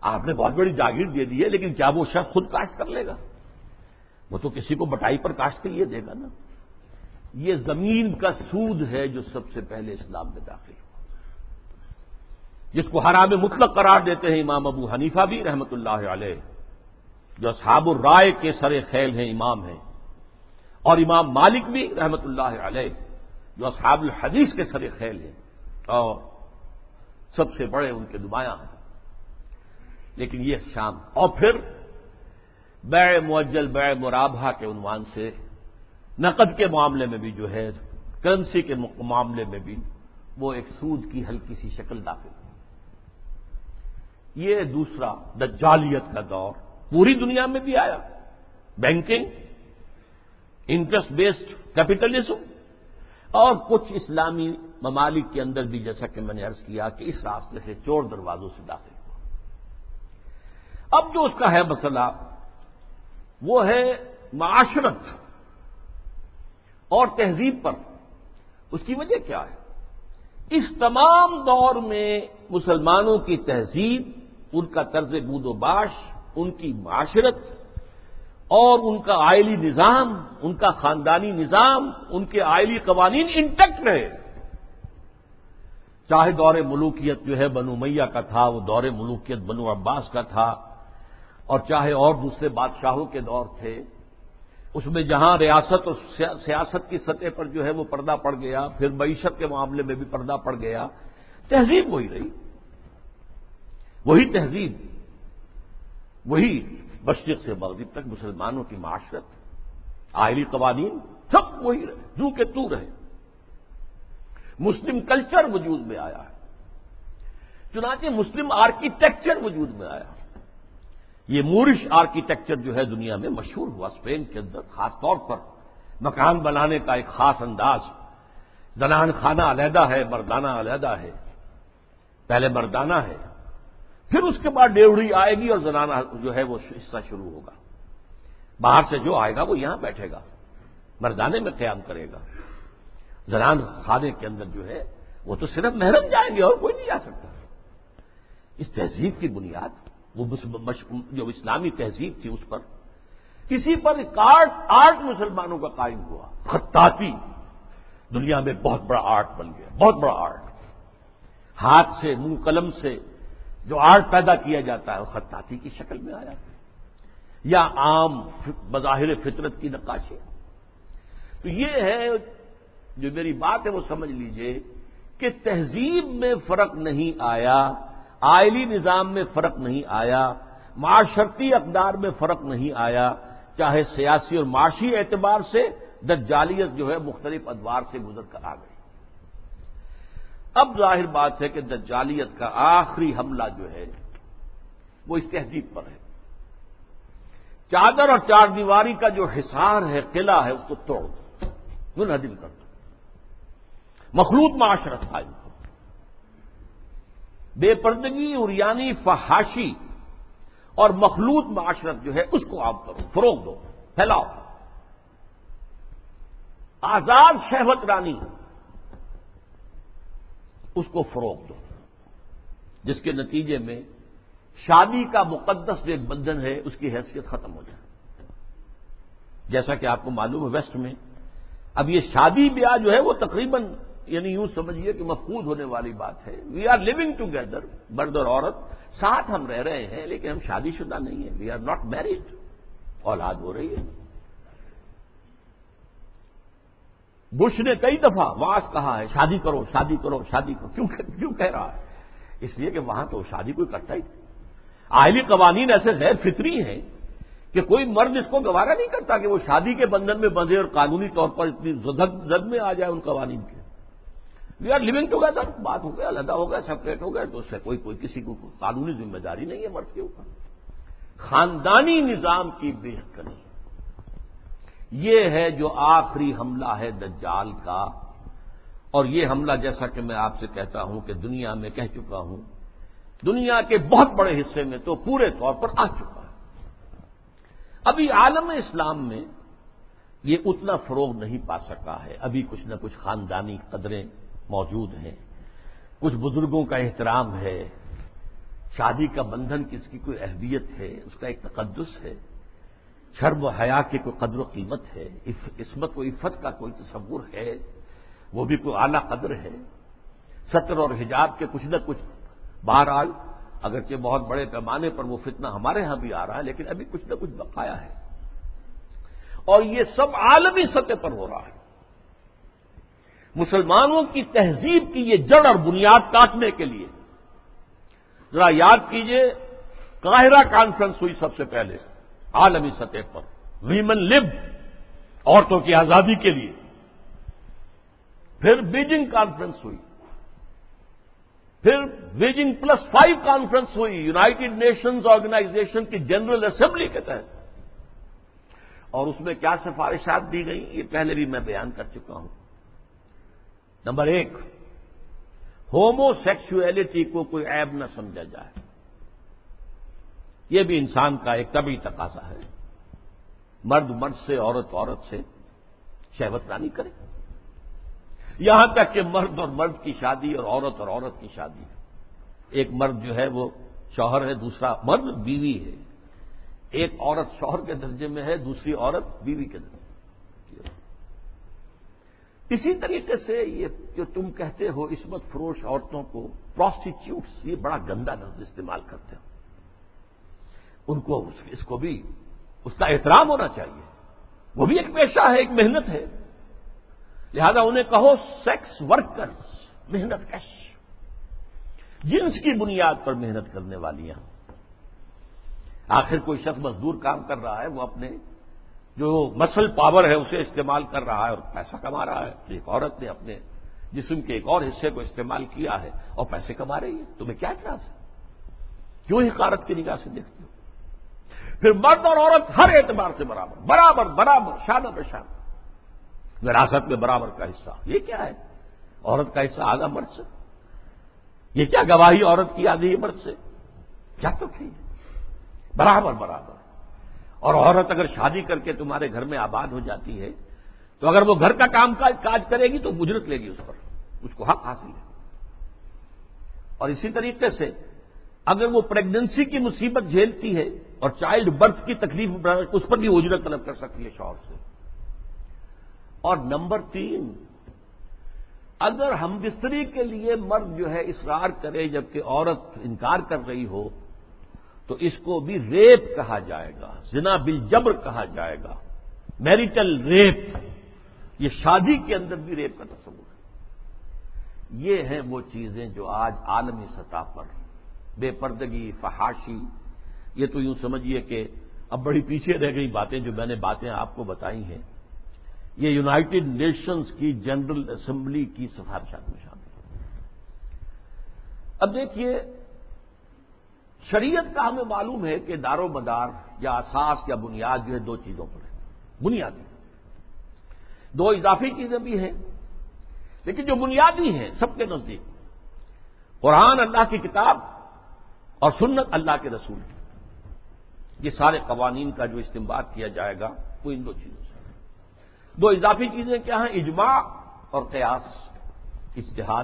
آپ نے بہت بڑی جاگیر دے دی ہے، لیکن کیا وہ شخص خود کاشت کر لے گا؟ وہ تو کسی کو بٹائی پر کاشت کے لیے دے گا نا۔ یہ زمین کا سود ہے جو سب سے پہلے اسلام میں داخل ہوا۔ جس کو حرام مطلق قرار دیتے ہیں امام ابو حنیفہ بھی رحمت اللہ علیہ، جو اصحاب الرائے کے سر خیل ہیں، امام ہیں۔ اور امام مالک بھی رحمت اللہ علیہ۔ جو اصحاب الحدیث کے سر خیل ہیں اور سب سے بڑے ان کے نمایاں ہیں۔ لیکن یہ شام اور پھر بے معجل بے مرابہ کے عنوان سے نقد کے معاملے میں بھی جو ہے، کرنسی کے معاملے میں بھی وہ ایک سود کی ہلکی سی شکل داخل یہ دوسرا دجالیت کا دور پوری دنیا میں بھی آیا۔ بینکنگ، انٹرسٹ بیسڈ کیپٹلزم اور کچھ اسلامی ممالک کے اندر بھی جیسا کہ میں نے ارض کیا کہ اس راستے سے چور دروازوں سے داخل ہوا۔ اب جو اس کا ہے مسئلہ، وہ ہے معاشرت۔ اور تہذیب پر۔ اس کی وجہ کیا ہے؟ اس تمام دور میں مسلمانوں کی تہذیب، ان کا طرز بود و باش، ان کی معاشرت اور ان کا آئلی نظام، ان کا خاندانی نظام، ان کے آئلی قوانین انٹیکٹ رہے۔ چاہے دور ملوکیت جو ہے بنو میاں کا تھا، وہ دور ملوکیت بنو عباس کا تھا، اور چاہے اور دوسرے بادشاہوں کے دور تھے، اس میں جہاں ریاست اور سیاست کی سطح پر جو ہے وہ پردہ پڑ گیا، پھر معیشت کے معاملے میں بھی پردہ پڑ گیا، تہذیب وہی رہی۔ وہی تہذیب، وہی مشرق سے مغرب تک مسلمانوں کی معاشرت، آئلی قوانین سب وہی رہے، جو کہ تو رہے۔ مسلم کلچر وجود میں آیا ہے۔ چنانچہ مسلم آرکیٹیکچر وجود میں آیا۔ یہ مورش آرکیٹیکچر جو ہے دنیا میں مشہور ہوا اسپین کے اندر، خاص طور پر مکان بنانے کا ایک خاص انداز۔ زنان خانہ علیحدہ ہے، مردانہ علیحدہ ہے۔ پہلے مردانہ ہے۔ پھر اس کے بعد ڈیوڑی آئے گی اور زنانہ جو ہے وہ حصہ شروع ہوگا۔ باہر سے جو آئے گا وہ یہاں بیٹھے گا۔ مردانے میں قیام کرے گا۔ زنان خانے کے اندر جو ہے وہ تو صرف محرم جائیں گے اور کوئی نہیں جا سکتا۔ اس تہذیب کی بنیاد، وہ جو اسلامی تہذیب تھی اس پر کسی پر آرٹ آرٹ مسلمانوں کا قائم ہوا۔ خطاطی۔ دنیا میں بہت بڑا آرٹ بن گیا، بہت بڑا آرٹ۔ ہاتھ سے، منہ قلم سے جو آرٹ پیدا کیا جاتا ہے وہ خطاطی کی شکل میں آیا یا عام بظاہر فطرت کی نقاشی۔ تو یہ ہے جو میری بات ہے وہ سمجھ لیجیے کہ تہذیب میں فرق نہیں آیا، آئلی نظام میں فرق نہیں آیا، معاشرتی اقدار میں فرق نہیں آیا، چاہے سیاسی اور معاشی اعتبار سے دجالیت جو ہے مختلف ادوار سے گزر کر آ گئی۔ اب ظاہر بات ہے کہ دجالیت کا آخری حملہ جو ہے، وہ اس تہذیب پر ہے۔ چادر اور چار دیواری کا جو حصار ہے، قلعہ ہے، اس کو توڑ دو۔ منہدم کر دو۔ مخلوط معاشرت تھا ان کو۔ بے پردگی اریانی فحاشی اور مخلوط معاشرت جو ہے، اس کو آپ کرو، فروغ دو، پھیلاؤ۔ آزاد شہوت رانی۔ اس کو فروغ دو۔ جس کے نتیجے میں شادی کا مقدس جو ایک بندھن ہے، اس کی حیثیت ختم ہو جائے۔ جیسا کہ آپ کو معلوم ہے، ویسٹ میں اب یہ شادی بیاہ جو ہے، وہ تقریباً یعنی یوں سمجھیے کہ مفقود ہونے والی بات ہے۔ وی آر لونگ ٹوگیدر مرد اور عورت، ساتھ ہم رہ رہے ہیں، لیکن ہم شادی شدہ نہیں ہیں۔ وی آر ناٹ میریڈ اولاد ہو رہی ہے۔ بش نے کئی دفعہ واس کہا ہے، شادی کرو شادی کرو شادی کرو. کیوں کیوں کہہ رہا ہے؟ اس لیے کہ وہاں تو شادی کوئی کرتا ہی آئلی قوانین ایسے غیر فطری ہیں کہ کوئی مرد اس کو گوارا نہیں کرتا کہ وہ شادی کے بندھن میں بندھے اور قانونی طور پر اتنی زد میں آ جائے ان قوانین کے۔ وی آر لونگ ٹوگیدر بات ہو گیا، علیحدہ ہو گیا سپریٹ ہو گیا، تو اس سے کوئی کوئی کسی کو قانونی ذمہ داری نہیں ہے مرد کے اوپر۔ خاندانی نظام کی بہتری یہ ہے جو آخری حملہ ہے دجال کا اور یہ حملہ جیسا کہ میں آپ سے کہتا ہوں کہ دنیا میں کہہ چکا ہوں، دنیا کے بہت بڑے حصے میں تو پورے طور پر آ چکا ہے۔ ابھی عالم اسلام میں یہ اتنا فروغ نہیں پا سکا ہے۔ ابھی کچھ نہ کچھ خاندانی قدریں موجود ہیں۔ کچھ بزرگوں کا احترام ہے۔ شادی کا بندھن کس کی کوئی اہمیت ہے؟ اس کا ایک تقدس ہے۔ شرم و حیا کی کوئی قدر و قیمت ہے عصمت و عفت کا کوئی تصور ہے، وہ بھی کوئی اعلیٰ قدر ہے۔ سطر اور حجاب کے کچھ نہ کچھ بہرحال اگرچہ بہت بڑے پیمانے پر وہ فتنہ ہمارے ہاں بھی آ رہا ہے، لیکن ابھی کچھ نہ کچھ بقایا ہے۔ اور یہ سب عالمی سطح پر ہو رہا ہے۔ مسلمانوں کی تہذیب کی یہ جڑ اور بنیاد کاٹنے کے لیے، ذرا یاد کیجیے، قاہرہ کانفرنس ہوئی سب سے پہلے۔ عالمی سطح پر۔ ویمن لب، عورتوں کی آزادی کے لیے۔ پھر بیجنگ کانفرنس ہوئی۔ پھر بیجنگ پلس فائیو کانفرنس ہوئی۔ یوناٹیڈ نیشنز آرگنائزیشن کی جنرل اسمبلی کے تحت۔ اور اس میں کیا سفارشات دی گئی یہ پہلے بھی میں بیان کر چکا ہوں۔ نمبر ایک ہومو سیکسولیٹی کو کوئی عیب نہ سمجھا جائے۔ یہ بھی انسان کا ایک طبی تقاضا ہے۔ مرد مرد سے، عورت عورت سے شہوت رانی کرے۔ یہاں تک کہ مرد اور مرد کی شادی اور عورت اور عورت کی شادی۔ ایک مرد جو ہے وہ شوہر ہے، دوسرا مرد بیوی ہے۔ ایک عورت شوہر کے درجے میں ہے، دوسری عورت بیوی کے درجے میں۔ اسی طریقے سے یہ جو تم کہتے ہو، عصمت فروش عورتوں کو پروسٹیچیوٹس یہ بڑا گندا لفظ استعمال کرتے ہیں۔ ان کو اس کو بھی اس کا احترام ہونا چاہیے۔ وہ بھی ایک پیشہ ہے، ایک محنت ہے۔ لہذا انہیں کہو سیکس ورکرز محنت کش۔ جنس کی بنیاد پر محنت کرنے والیاں۔ آخر کوئی شخص مزدور کام کر رہا ہے، وہ اپنے جو مسل پاور ہے، اسے استعمال کر رہا ہے اور پیسہ کما رہا ہے۔ ایک عورت نے اپنے جسم کے ایک اور حصے کو استعمال کیا ہے اور پیسے کما رہی ہے۔ تمہیں کیا اعتراض ہے؟ کیوں حکارت کی نگاہ سے دیکھتے ہو؟ پھر مرد اور عورت ہر اعتبار سے برابر برابر برابر، شانہ بے شان وراثت میں برابر کا حصہ۔ یہ کیا ہے؟ عورت کا حصہ آگا مرد سے۔ یہ کیا گواہی عورت کی آدھی مرد سے؟ کیا تو کی برابر برابر۔ اور عورت اگر شادی کر کے تمہارے گھر میں آباد ہو جاتی ہے، تو اگر وہ گھر کا کام کاج کرے گی تو اجرت لے گی اس پر۔ اس کو حق حاصل ہے۔ اور اسی طریقے سے اگر وہ پریگننسی کی مصیبت جھیلتی ہے اور چائلڈ برتھ کی تکلیف اس پر بھی اجرت طلب کر سکتی ہے شوہر سے۔ اور نمبر تین، اگر ہم بستری کے لیے مرد جو ہے اصرار کرے جبکہ عورت انکار کر رہی ہو، تو اس کو بھی ریپ کہا جائے گا، زنا بل جبر کہا جائے گا۔ میریٹل ریپ، یہ شادی کے اندر بھی ریپ کا تصور ہے۔ یہ ہیں وہ چیزیں جو آج عالمی سطح پر بے پردگی، فحاشی یہ تو یوں سمجھیے کہ اب بڑی پیچھے رہ گئی باتیں جو میں نے باتیں آپ کو بتائی ہیں۔ یہ یونائٹڈ نیشنز کی جنرل اسمبلی کی سفارشات میں شامل ہے اب دیکھیے، شریعت کا ہمیں معلوم ہے کہ دار و مدار یا اساس یا بنیاد جو ہے دو چیزوں پر ہے، بنیادی۔ دو اضافی چیزیں بھی ہیں، لیکن جو بنیادی ہیں سب کے نزدیک، قرآن اللہ کی کتاب اور سنت اللہ کے رسول کی۔ یہ سارے قوانین کا جو استعمال کیا جائے گا، وہ ان دو چیزوں سے۔ دو اضافی چیزیں کیا ہیں؟ اجماع اور قیاس اشتہاد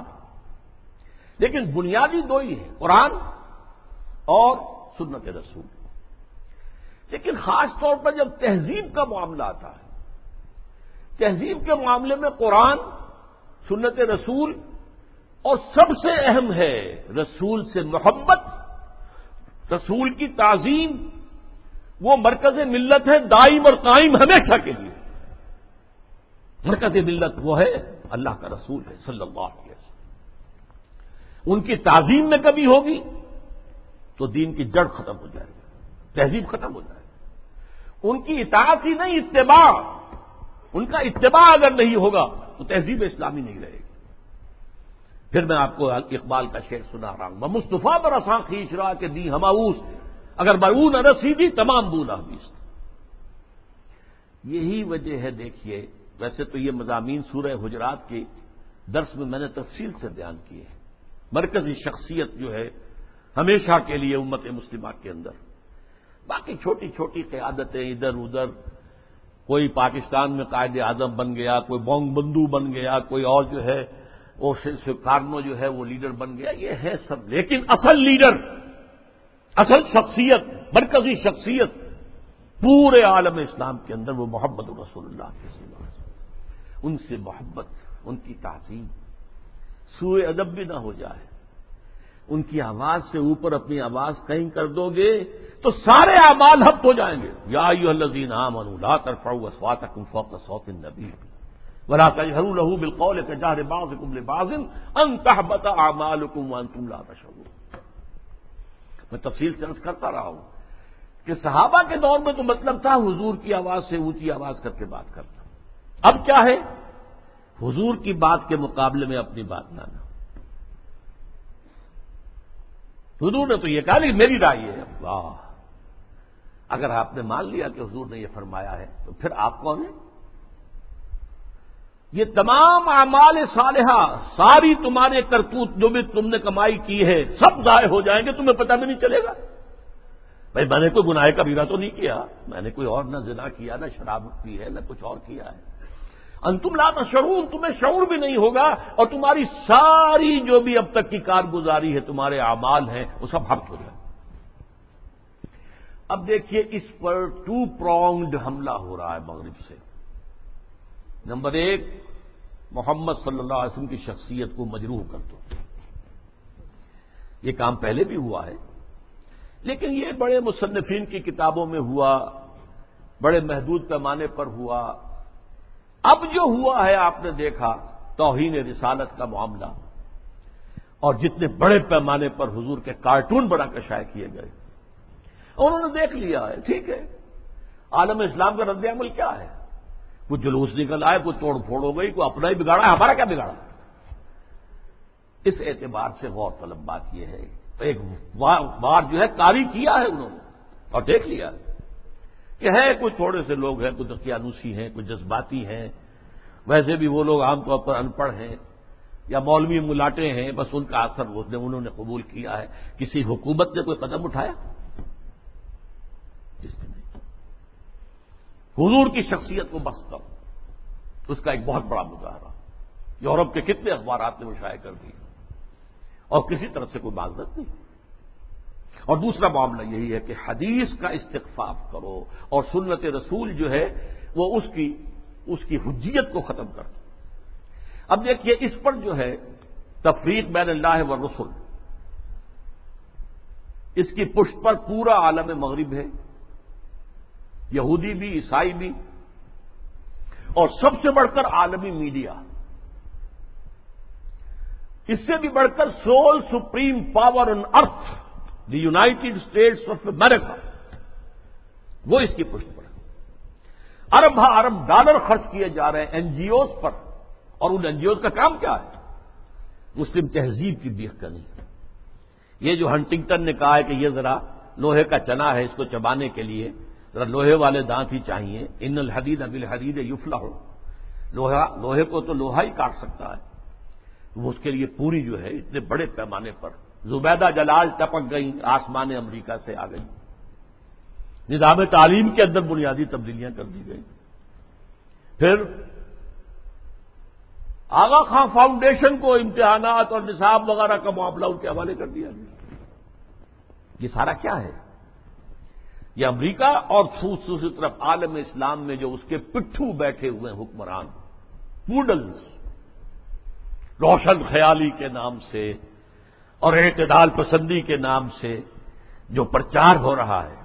لیکن بنیادی دو ہی ہیں، قرآن اور سنت رسول۔ لیکن خاص طور پر جب تہذیب کا معاملہ آتا ہے، تہذیب کے معاملے میں قرآن، سنت رسول اور سب سے اہم ہے رسول سے محبت، رسول کی تعظیم وہ مرکز ملت ہے، دائم اور قائم ہمیشہ کے لیے۔ مرکز ملت وہ ہے، اللہ کا رسول ہے، صلی اللہ علیہ وسلم۔ ان کی تعظیم میں کبھی ہوگی تو دین کی جڑ ختم ہو جائے گی، تہذیب ختم ہو جائے گی۔ ان کی اطاعت ہی نہیں، اتباع۔ ان کا اتباع اگر نہیں ہوگا تو تہذیب اسلامی نہیں رہے گی۔ پھر میں آپ کو اقبال کا شعر سنا رہا ہوں۔ میں مصطفیٰ پر آسان کھینچ رہا کہ دی ہماؤس اگر برون رسی تمام بولا بیس یہی وجہ ہے، دیکھیے، ویسے تو یہ مضامین سورہ حجرات کے درس میں میں نے تفصیل سے بیان کیے ہیں۔ مرکزی شخصیت جو ہے، ہمیشہ کے لیے امت مسلمہ کے اندر۔ باقی چھوٹی چھوٹی قیادتیں ادھر ادھر۔ کوئی پاکستان میں قائد اعظم بن گیا، کوئی بونگ بندو بن گیا، کوئی اور جو ہے، وہ کارنو جو ہے، وہ لیڈر بن گیا۔ یہ ہے سب۔ لیکن اصل لیڈر اصل شخصیت، مرکزی شخصیت پورے عالم اسلام کے اندر وہ محمد رسول اللہ کے سوا ان سے محبت، ان کی تعظیم سوئے ادب بھی نہ ہو جائے۔ ان کی آواز سے اوپر اپنی آواز کہیں کر دو گے تو سارے اعمال ہفت ہو جائیں گے۔ یا یو الزین عام لا طرف اسوات فوق سوت نبی ولا تجہر لہو بالقول کہ جہر باز کم بازن ان تحبت اعمالکم وانتم لا تشعرون۔ میں تفصیل سے عرض کرتا رہا ہوں کہ صحابہ کے دور میں تو مطلب تھا حضور کی آواز سے اونچی آواز کر کے بات کرنا۔ اب کیا ہے؟ حضور کی بات کے مقابلے میں اپنی بات لانا حضور نے تو یہ کہا، نہیں، میری رائے ہے۔ واہ اگر آپ نے مان لیا کہ حضور نے یہ فرمایا ہے، تو پھر آپ کون ہیں؟ یہ تمام اعمال صالحہ، ساری تمہارے کرتوت جو بھی تم نے کمائی کی ہے، سب ضائع ہو جائیں گے، تمہیں پتہ بھی نہیں چلے گا۔ بھائی، میں نے کوئی گناہ کا بیرا تو نہیں کیا۔ میں نے کوئی اور نہ زنا کیا، نہ شراب پی ہے، نہ کچھ اور کیا ہے۔ انتم لانا شعور تمہیں شعور بھی نہیں ہوگا اور تمہاری ساری جو بھی اب تک کی کارگزاری ہے، تمہارے اعمال ہیں، وہ سب ہفت ہو جائے اب دیکھیے، اس پر ٹو پرونگڈ حملہ ہو رہا ہے مغرب سے۔ نمبر ایک محمد صلی اللہ علیہ وسلم کی شخصیت کو مجروح کر دو۔ یہ کام پہلے بھی ہوا ہے۔ لیکن یہ بڑے مصنفین کی کتابوں میں ہوا، بڑے محدود پیمانے پر ہوا۔ اب جو ہوا ہے، آپ نے دیکھا، توہین رسالت کا معاملہ۔ اور جتنے بڑے پیمانے پر حضور کے کارٹون بڑا کشائے کیے گئے۔ انہوں نے دیکھ لیا ہے، ٹھیک ہے۔ عالم اسلام کا رد عمل کیا ہے؟ کوئی جلوس نکل آئے، کوئی توڑ پھوڑ ہو گئی، کوئی اپنا ہی بگاڑا ہمارا کیا بگاڑا؟ اس اعتبار سے غور طلب بات یہ ہے، ایک بار جو ہے، کاری کیا ہے انہوں نے، اور دیکھ لیا کہ ہے کوئی تھوڑے سے لوگ ہیں کوئی دقیانوسی ہیں کوئی جذباتی ہیں، ویسے بھی وہ لوگ عام طور پر ان پڑھ ہیں یا مولوی ملاٹے ہیں، بس ان کا اثر انہوں نے قبول کیا ہے۔ کسی حکومت نے کوئی قدم اٹھایا؟ جس نے حضور کی شخصیت کو بس کرو۔ اس کا ایک بہت بڑا مظاہرہ۔ یورپ کے کتنے اخبارات نے مشاہد کر دی اور کسی طرح سے کوئی معذرت نہیں۔ اور دوسرا معاملہ یہی ہے کہ حدیث کا استقفاف کرو اور سنت رسول جو ہے وہ اس کی اس کی حجیت کو ختم کر دو۔ اب دیکھیے اس پر جو ہے تفریق بین اللہ و رسول، اس کی پشت پر پورا عالم مغرب ہے۔ یہودی بھی، عیسائی بھی، اور سب سے بڑھ کر عالمی میڈیا۔ اس سے بھی بڑھ کر sole supreme power on earth, the United States of America وہ اس کی پشت پر ارب ہا ارب ڈالر خرچ کیے جا رہے ہیں این جی اوز پر۔ اور ان این جی اوز کا کام کیا ہے؟ مسلم تہذیب کی بیخ کرنی یہ جو ہنٹنگٹن نے کہا ہے کہ یہ ذرا لوہے کا چنا ہے اس کو چبانے کے لیے ذرا لوہے والے دانت ہی چاہیے۔ ان الحدید ابل حدید یفلا ہو لوہے کو تو لوہا ہی کاٹ سکتا ہے۔ وہ اس کے لیے پوری جو ہے اتنے بڑے پیمانے پر۔ زبیدہ جلال ٹپک گئی آسمان امریکہ سے آ گئی نظام تعلیم کے اندر بنیادی تبدیلیاں کر دی گئی پھر آغا خان فاؤنڈیشن کو امتحانات اور نصاب وغیرہ کا معاملہ ان کے حوالے کر دیا گیا۔ یہ سارا کیا ہے؟ یہ امریکہ اور دوسری طرف عالم اسلام میں جو اس کے پٹھو بیٹھے ہوئے حکمران، پوڈلز، روشن خیالی کے نام سے اور اعتدال پسندی کے نام سے جو پرچار ہو رہا ہے،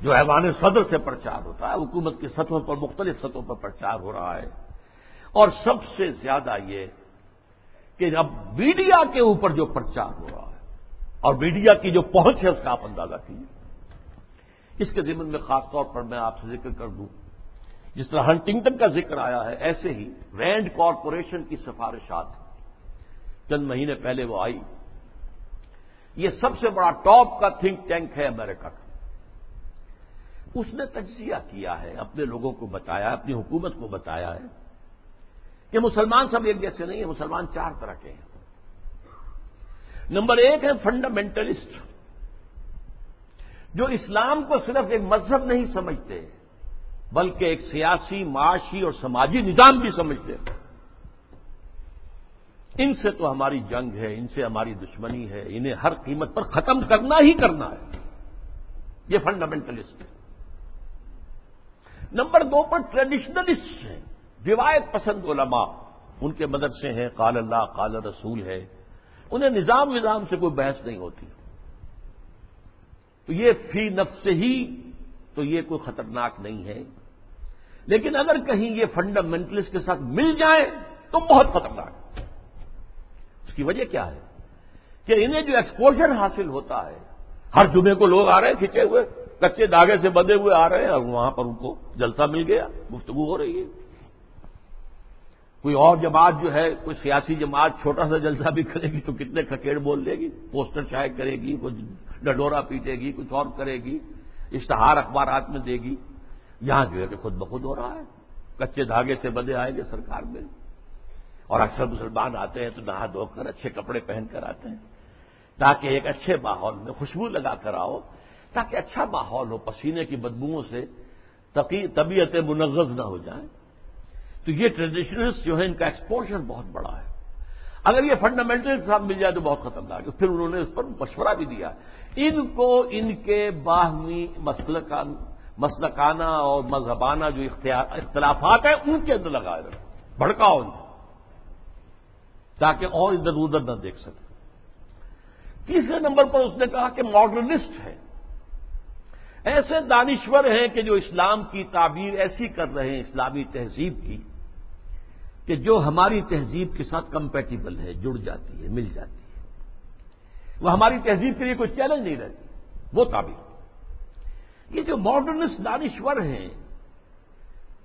جو ایوان صدر سے پرچار ہوتا ہے، حکومت کی سطحوں پر، مختلف سطحوں پر پرچار ہو رہا ہے۔ اور سب سے زیادہ یہ کہ اب میڈیا کے اوپر جو پرچار ہو رہا ہے اور میڈیا کی جو پہنچ ہے، اس کا آپ اندازہ کیجیے اس کے ذمن میں خاص طور پر میں آپ سے ذکر کر دوں۔ جس طرح ہنٹنگٹن کا ذکر آیا ہے، ایسے ہی رینڈ کارپوریشن کی سفارشات چند مہینے پہلے وہ آئی۔ یہ سب سے بڑا ٹاپ کا تھنک ٹینک ہے امریکہ کا۔ اس نے تجزیہ کیا ہے، اپنے لوگوں کو بتایا، اپنی حکومت کو بتایا ہے کہ مسلمان سب ایک جیسے نہیں ہیں، مسلمان چار طرح کے ہیں۔ نمبر ایک ہے فنڈامنٹلسٹ۔ جو اسلام کو صرف ایک مذہب نہیں سمجھتے، بلکہ ایک سیاسی، معاشی اور سماجی نظام بھی سمجھتے ہیں۔ ان سے تو ہماری جنگ ہے، ان سے ہماری دشمنی ہے، انہیں ہر قیمت پر ختم کرنا ہی کرنا ہے۔ یہ فنڈامنٹلسٹ ہے نمبر دو پر ٹریڈیشنلسٹ ہیں، روایت پسند علماء۔ ان کے مدرسے ہیں، قال اللہ، قال رسول ہے۔ انہیں نظام نظام سے کوئی بحث نہیں ہوتی۔ تو یہ فی نفس ہی تو یہ کوئی خطرناک نہیں ہے۔ لیکن اگر کہیں یہ فنڈامنٹلسٹ کے ساتھ مل جائے تو بہت خطرناک۔ اس کی وجہ کیا ہے؟ کہ انہیں جو ایکسپوجر حاصل ہوتا ہے، ہر جمعے کو لوگ آ رہے ہیں کھینچے ہوئے، کچے دھاگے سے بندے ہوئے آ رہے ہیں اور وہاں پر ان کو جلسہ مل گیا، گفتگو ہو رہی ہے۔ کوئی اور جماعت جو ہے، کوئی سیاسی جماعت چھوٹا سا جلسہ بھی کرے گی تو کتنے کھکیڑ بول دے گی، پوسٹر چائے کرے گی، کچھ ڈڈورا پیٹے گی، کچھ اور کرے گی، اشتہار اخبارات میں دے گی۔ یہاں جو ہے کہ خود بخود ہو رہا ہے۔ کچے دھاگے سے بندے آئیں گے سرکار میں۔ اور اکثر مسلمان آتے ہیں تو نہا دھو کر اچھے کپڑے پہن کر آتے ہیں۔ تاکہ ایک اچھے ماحول میں خوشبو لگا کر آؤ، تاکہ اچھا ماحول ہو، پسینے کی بدبوؤں سے طبیعت منغز نہ ہو جائیں تو یہ ٹریڈیشنلسٹ جو ہے ان کا ایکسپوجر بہت بڑا ہے۔ اگر یہ فنڈامنٹل صاحب مل جائے تو بہت خطرناک ہے۔ پھر انہوں نے اس پر مشورہ بھی دیا۔ ان کو ان کے باہمی مسلکانہ اور مذہبانہ جو اختلافات ہیں، ان کے اندر لگائے رکھو۔ بھڑکاؤ ان تاکہ اور ادھر ادھر نہ دیکھ سکے۔ تیسرے نمبر پر اس نے کہا کہ ماڈرنسٹ ہے ایسے دانشور ہیں کہ جو اسلام کی تعبیر ایسی کر رہے ہیں، اسلامی تہذیب کی۔ کہ جو ہماری تہذیب کے ساتھ کمپیٹیبل ہے، جڑ جاتی ہے، مل جاتی ہے۔ وہ ہماری تہذیب کے لیے کوئی چیلنج نہیں رہتی۔ وہ تعبیر یہ جو ماڈرنسٹ دانشور ہیں،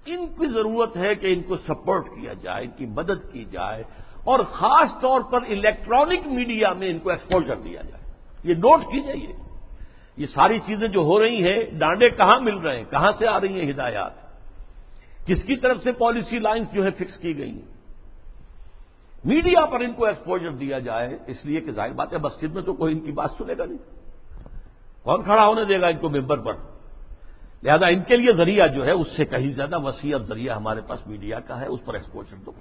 ان کی ضرورت ہے کہ ان کو سپورٹ کیا جائے، ان کی مدد کی جائے اور خاص طور پر الیکٹرانک میڈیا میں ان کو ایکسپوجر دیا جائے۔ یہ نوٹ کیجیے یہ۔ یہ ساری چیزیں جو ہو رہی ہیں، ڈانڈے کہاں مل رہے ہیں؟ کہاں سے آ رہی ہیں ہدایات؟ کس کی طرف سے پالیسی لائنز جو ہے فکس کی گئی ہیں؟ میڈیا پر ان کو ایکسپوجر دیا جائے، اس لیے کہ ظاہر بات ہے مسجد میں تو کوئی ان کی بات سنے گا نہیں۔ کون کھڑا ہونے دے گا ان کو ممبر پر؟ لہذا ان کے لیے ذریعہ جو ہے، اس سے کہیں زیادہ وسیع اب ذریعہ ہمارے پاس میڈیا کا ہے، اس پر ایکسپوجر دو۔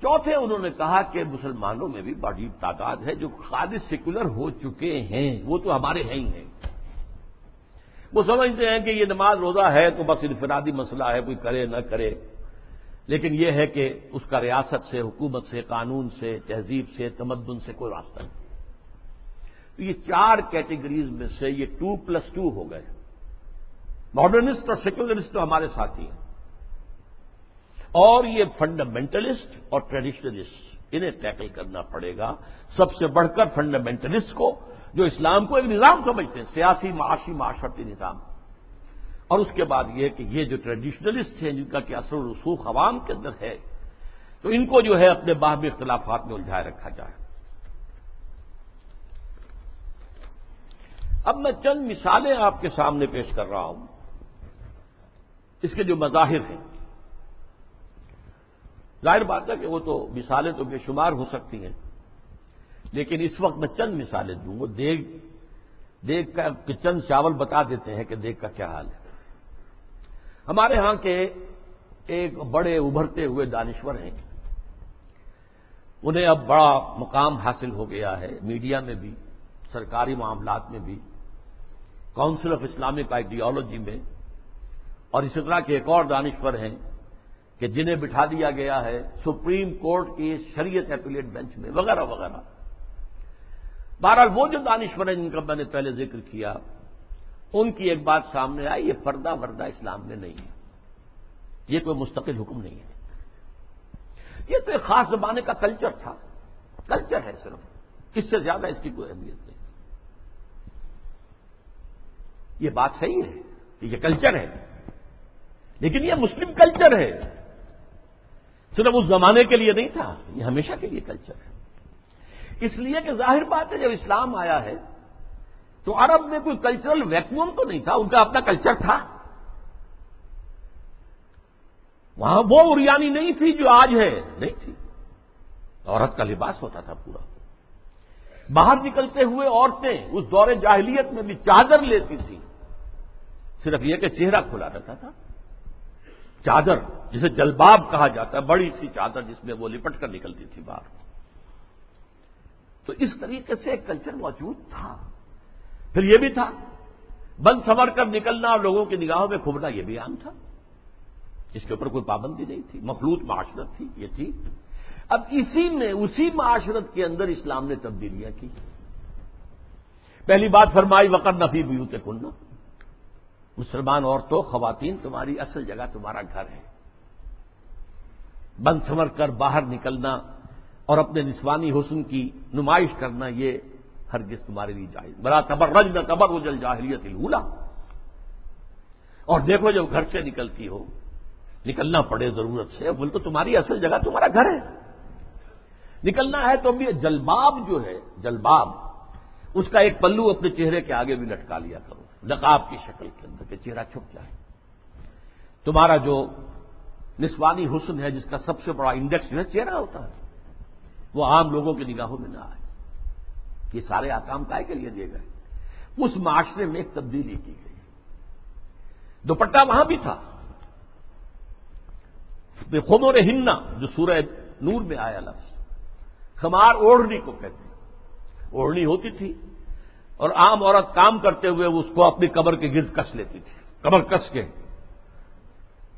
چوتھے انہوں نے کہا کہ مسلمانوں میں بھی بڑی تعداد ہے جو خالص سیکولر ہو چکے ہیں، وہ تو ہمارے ہیں ہی ہیں۔ وہ سمجھتے ہیں کہ یہ نماز روزہ ہے تو بس انفرادی مسئلہ ہے، کوئی کرے نہ کرے۔ لیکن یہ ہے کہ اس کا ریاست سے، حکومت سے، قانون سے، تہذیب سے، تمدن سے کوئی راستہ نہیں۔ تو یہ چار کیٹیگریز میں سے یہ ٹو پلس ٹو ہو گئے۔ ماڈرنسٹ اور سیکولرسٹ تو ہمارے ساتھی ہیں۔ اور یہ فنڈامنٹلسٹ اور ٹریڈیشنلسٹ، انہیں ٹیکل کرنا پڑے گا۔ سب سے بڑھ کر فنڈامنٹلسٹ کو جو اسلام کو ایک نظام سمجھتے ہیں، سیاسی معاشی معاشرتی نظام۔ اور اس کے بعد یہ کہ یہ جو ٹریڈیشنلسٹ ہیں، جن کا کہ اثر و رسوخ عوام کے اندر ہے، تو ان کو جو ہے اپنے باہمی اختلافات میں الجھائے رکھا جائے۔ اب میں چند مثالیں آپ کے سامنے پیش کر رہا ہوں۔ اس کے جو مظاہر ہیں۔ ظاہر بات ہے کہ وہ تو مثالیں تو بے شمار ہو سکتی ہیں۔ لیکن اس وقت میں چند مثالیں دوں گا۔ دیگ دیگ کا چند چاول بتا دیتے ہیں کہ دیگ کا کیا حال ہے۔ ہمارے ہاں کے ایک بڑے ابھرتے ہوئے دانشور ہیں۔ انہیں اب بڑا مقام حاصل ہو گیا ہے۔ میڈیا میں بھی، سرکاری معاملات میں بھی۔ کاؤنسل آف اسلامک آئیڈیالوجی میں۔ اور اسی طرح کے ایک اور دانشور ہیں کہ جنہیں بٹھا دیا گیا ہے سپریم کورٹ کی شریعت ایپولیٹ بینچ میں، وغیرہ وغیرہ۔ بہرحال وہ جو دانشور ہیں جن کا میں نے پہلے ذکر کیا، ان کی ایک بات سامنے آئی، یہ پردہ وردہ اسلام میں نہیں ہے۔ یہ کوئی مستقل حکم نہیں ہے۔ یہ تو ایک خاص زمانے کا کلچر تھا۔ کلچر ہے صرف۔ اس سے زیادہ اس کی کوئی اہمیت نہیں۔ یہ بات صحیح ہے کہ یہ کلچر ہے۔ لیکن یہ مسلم کلچر ہے۔ صرف اس زمانے کے لیے نہیں تھا، یہ ہمیشہ کے لیے کلچر ہے۔ اس لیے کہ ظاہر بات ہے، جب اسلام آیا ہے، تو عرب میں کوئی کلچرل ویکوم تو نہیں تھا، ان کا اپنا کلچر تھا۔ وہاں وہ اریانی نہیں تھی جو آج ہے، نہیں تھی۔ عورت کا لباس ہوتا تھا پورا۔ باہر نکلتے ہوئے عورتیں اس دور جاہلیت میں بھی چادر لیتی تھیں۔ صرف یہ کہ چہرہ کھلا رہتا تھا۔ چادر، جسے جلباب کہا جاتا ہے، بڑی سی چادر جس میں وہ لپٹ کر نکلتی تھی باہر۔ تو اس طریقے سے ایک کلچر موجود تھا۔ پھر یہ بھی تھا۔ بند سمر کر نکلنا اور لوگوں کی نگاہوں میں کھبنا یہ بھی عام تھا۔ اس کے اوپر کوئی پابندی نہیں تھی۔ مخلوط معاشرت تھی، یہ تھی۔ اب اسی میں اسی معاشرت کے اندر اسلام نے تبدیلیاں کی۔ پہلی بات فرمائی، وقت نفی بیوتے کننا مسلمان عورتوں خواتین تمہاری اصل جگہ تمہارا گھر ہے۔ بند سمر کر باہر نکلنا اور اپنے نسوانی حسن کی نمائش کرنا یہ ہرگز تمہارے لیے جائز۔ بڑا تبر رج نہ تبر اجل جاہلیت الولا اور دیکھو جب گھر سے نکلتی ہو، نکلنا پڑے ضرورت سے، بول تو تمہاری اصل جگہ تمہارا گھر ہے۔ نکلنا ہے تو بھی جلباب جو ہے، جلباب، اس کا ایک پلو اپنے چہرے کے آگے بھی لٹکا لیا کرو نقاب کی شکل کے اندر کہ چہرہ چھپ جائے۔ تمہارا جو نسوانی حسن ہے، جس کا سب سے بڑا انڈیکس جو ہے، چہرہ ہوتا ہے۔ وہ عام لوگوں کی نگاہوں میں نہ آئے۔ یہ سارے آکام کائے کے لیے دیے گئے۔ اس معاشرے میں ایک تبدیلی کی گئی۔ دوپٹہ وہاں بھی تھا۔ بے خمور ہننا جو سورہ نور میں آیا لفظ۔ خمار اوڑھنی کو کہتے ہیں۔ اوڑھنی ہوتی تھی اور عام عورت کام کرتے ہوئے اس کو اپنی کمر کے گرد کس لیتی تھی۔ کمر کس کے؟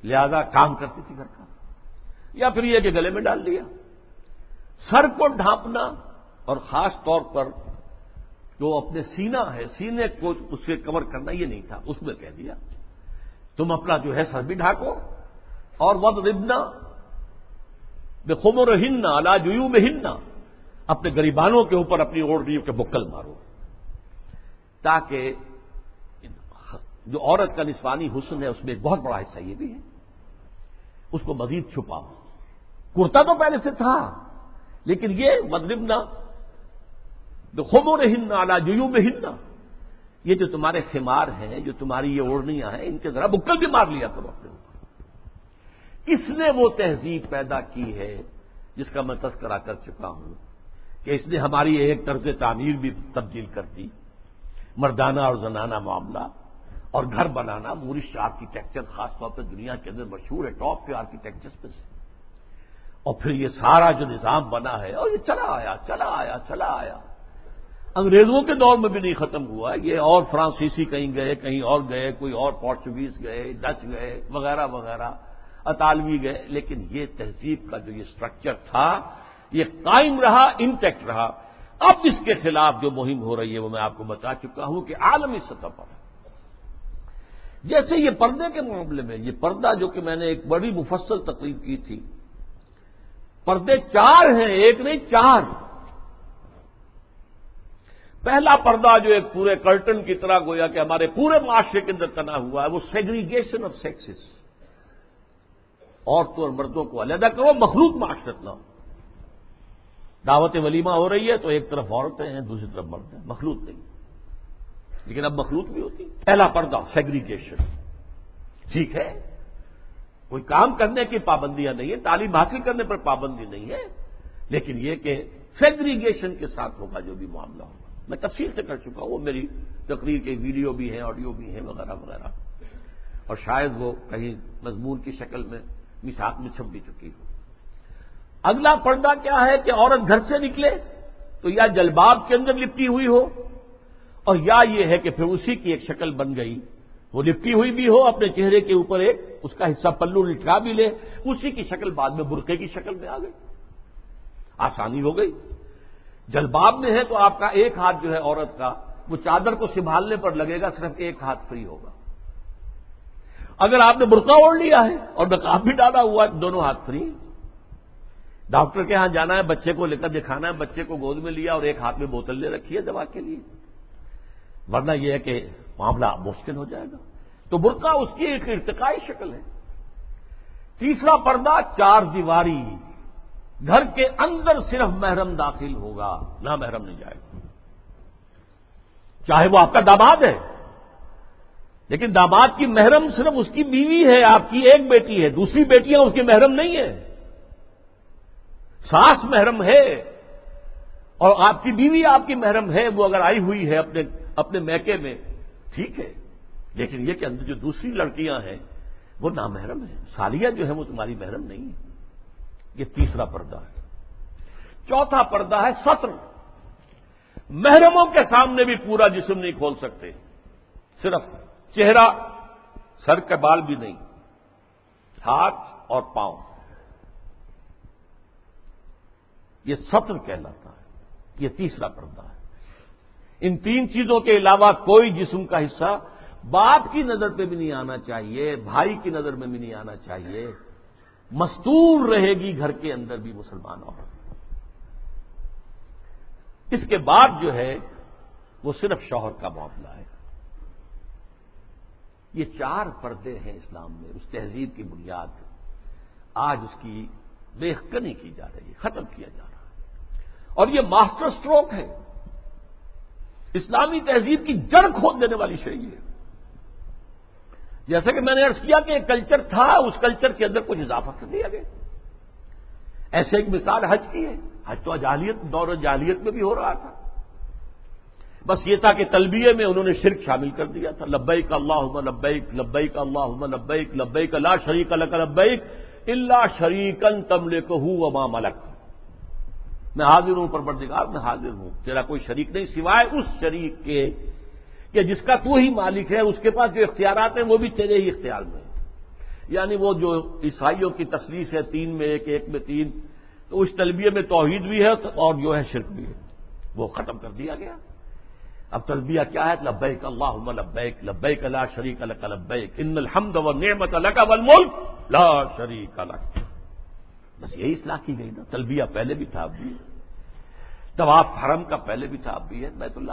لہذا کام کرتی تھی گھر کا۔ یا پھر یہ کہ گلے میں ڈال دیا۔ سر کو ڈھانپنا اور خاص طور پر جو اپنے سینا ہے، سینے کو اس کے کور کرنا، یہ نہیں تھا، اس میں کہہ دیا۔ تم اپنا جو ہے، سر بھی ڈھاکو اور ود ربنا بے خمر ہننا لاجو میں ہننا اپنے گریبانوں کے اوپر اپنی اوڑھیوں کے بکل مارو۔ تاکہ جو عورت کا نسوانی حسن ہے، اس میں ایک بہت بڑا حصہ یہ بھی ہے۔ اس کو مزید چھپاؤ۔ کرتا تو پہلے سے تھا۔ لیکن یہ مدربنا جو خوبوں نے ہننا جیو میں ہننا یہ جو تمہارے خمار ہیں، جو تمہاری یہ اوڑھنیاں ہیں، ان کے ذرا بکل بھی مار لیا کرو اپنے اوپر۔ اس نے وہ تہذیب پیدا کی ہے جس کا میں تذکرہ کر چکا ہوں کہ اس نے ہماری ایک طرز تعمیر بھی تبدیل کر دی۔ مردانہ اور زنانہ معاملہ اور گھر بنانا مورش آرکیٹیکچر خاص طور پہ دنیا کے اندر مشہور ہے ٹاپ کے آرکیٹیکچر پہ سے۔ اور پھر یہ سارا جو نظام بنا ہے، اور یہ چلا آیا چلا آیا چلا آیا۔ انگریزوں کے دور میں بھی نہیں ختم ہوا۔ یہ اور فرانسیسی کہیں گئے، کہیں اور گئے، کوئی اور پورچوگیز گئے، ڈچ گئے، وغیرہ وغیرہ۔ اطالوی گئے، لیکن یہ تہذیب کا جو یہ اسٹرکچر تھا، یہ قائم رہا انٹیکٹ رہا۔ اب اس کے خلاف جو مہم ہو رہی ہے، وہ میں آپ کو بتا چکا ہوں کہ عالمی سطح پر۔ جیسے یہ پردے کے معاملے میں، یہ پردہ جو کہ میں نے ایک بڑی مفصل تقریب کی تھی پردے چار ہیں، ایک نہیں، چار۔ پہلا پردہ جو ایک پورے کرٹن کی طرح گویا کہ ہمارے پورے معاشرے کے اندر تنا ہوا ہے، وہ سیگریگیشن آف سیکسز عورتوں اور مردوں کو علیحدہ کرو مخلوط معاشرت نہ ہو دعوت ولیمہ ہو رہی ہے تو ایک طرف عورتیں ہیں، دوسری طرف مرد ہیں مخلوط نہیں۔ لیکن اب مخلوط بھی ہوتی۔ پہلا پردہ سیگریگیشن ٹھیک ہے؟ کوئی کام کرنے کی پابندیاں نہیں ہے تعلیم حاصل کرنے پر پابندی نہیں ہے۔ لیکن یہ کہ سیگریگیشن کے ساتھ ہوگا جو بھی معاملہ ہوگا۔ میں تفصیل سے کر چکا ہوں، وہ میری تقریر کے ویڈیو بھی ہیں، آڈیو بھی ہیں، وغیرہ وغیرہ۔ اور شاید وہ کہیں مضمون کی شکل میں مثال میں چھپ بھی چکی ہو۔ اگلا پردہ کیا ہے کہ عورت گھر سے نکلے تو یا جلباب کے اندر لپٹی ہوئی ہو اور یا یہ ہے کہ پھر اسی کی ایک شکل بن گئی۔ وہ لپٹی ہوئی بھی ہو، اپنے چہرے کے اوپر ایک اس کا حصہ پلو لٹکا بھی لے، اسی کی شکل بعد میں برقے کی شکل میں آ گئی۔ آسانی ہو گئی۔ جلباب میں ہے تو آپ کا ایک ہاتھ جو ہے عورت کا، وہ چادر کو سنبھالنے پر لگے گا، صرف ایک ہاتھ فری ہوگا۔ اگر آپ نے برقع اوڑھ لیا ہے اور نقاب بھی ڈالا ہوا ہے، دونوں ہاتھ فری۔ ڈاکٹر کے ہاں جانا ہے، بچے کو لے کر دکھانا ہے، بچے کو گود میں لیا اور ایک ہاتھ میں بوتل لے رکھی ہے دوا کے لیے۔ ورنہ یہ ہے کہ معاملہ مشکل ہو جائے گا۔ تو برقع اس کی ایک ارتقائی شکل ہے۔ تیسرا پردہ، چار دیواری۔ گھر کے اندر صرف محرم داخل ہوگا، نہ محرم نہیں جائے گا۔ چاہے وہ آپ کا داماد ہے، لیکن داماد کی محرم صرف اس کی بیوی ہے، آپ کی ایک بیٹی ہے، دوسری بیٹیاں اس کی محرم نہیں ہے۔ ساس محرم ہے اور آپ کی بیوی آپ کی محرم ہے، وہ اگر آئی ہوئی ہے اپنے اپنے میکے میں ٹھیک ہے، لیکن یہ کہ اندر جو دوسری لڑکیاں ہیں، وہ نامحرم ہیں۔ سالیہ جو ہے وہ تمہاری محرم نہیں ہے یہ تیسرا پردہ ہے۔ چوتھا پردہ ہے سطر محرموں کے سامنے بھی پورا جسم نہیں کھول سکتے۔ صرف چہرہ، سر کے بال بھی نہیں۔ ہاتھ اور پاؤں۔ یہ سطر کہلاتا ہے۔ یہ تیسرا پردہ ہے۔ ان تین چیزوں کے علاوہ کوئی جسم کا حصہ باپ کی نظر پہ بھی نہیں آنا چاہیے، بھائی کی نظر میں بھی نہیں آنا چاہیے۔ مستور رہے گی گھر کے اندر بھی مسلمان عورت۔ اس کے بعد جو ہے، وہ صرف شوہر کا معاملہ ہے۔ یہ چار پردے ہیں اسلام میں، اس تہذیب کی بنیاد۔ آج اس کی بےخنی کی جا رہی ہے ختم کیا جا رہا۔ ہے اور یہ ماسٹر سٹروک ہے۔ اسلامی تہذیب کی جڑ کھود دینے والی شہری ہے۔ جیسا کہ میں نے ارض کیا کہ ایک کلچر تھا، اس کلچر کے اندر کچھ اضافہ کر دیا گیا۔ ایسے ایک مثال حج کی ہے۔ حج تو جاہلیت دور جاہلیت میں بھی ہو رہا تھا۔ بس یہ تھا کہ تلبیے میں انہوں نے شرک شامل کر دیا تھا۔ لبیک اللہ لبیک لبیک اللہ لبیک لبیک اللہ شریک الک لبیک اللہ شریکن تمل کہ ماں ملک۔ میں حاضر ہوں، پروردگار، میں حاضر ہوں۔ تیرا کوئی شریک نہیں سوائے اس شریک کے کہ جس کا تو ہی مالک ہے، اس کے پاس جو اختیارات ہیں، وہ بھی تیرے ہی اختیار میں ہیں۔ یعنی وہ جو عیسائیوں کی تصویر ہے، تین میں ایک ایک میں تین، تو اس تلبیہ میں توحید بھی ہے اور جو ہے شرک بھی ہے۔ وہ ختم کر دیا گیا۔ اب تلبیہ کیا ہے؟ لبیک اللہ لبیک لبیک لا شریک الک لبیک، ان الحمد و نعمت الک والملک لا شریک الک بس یہی اصلاح کی گئی نا، تلبیہ پہلے بھی تھا، اب بھی۔ طواف حرم کا پہلے بھی تھا، اب بھی ہے، بیت اللہ۔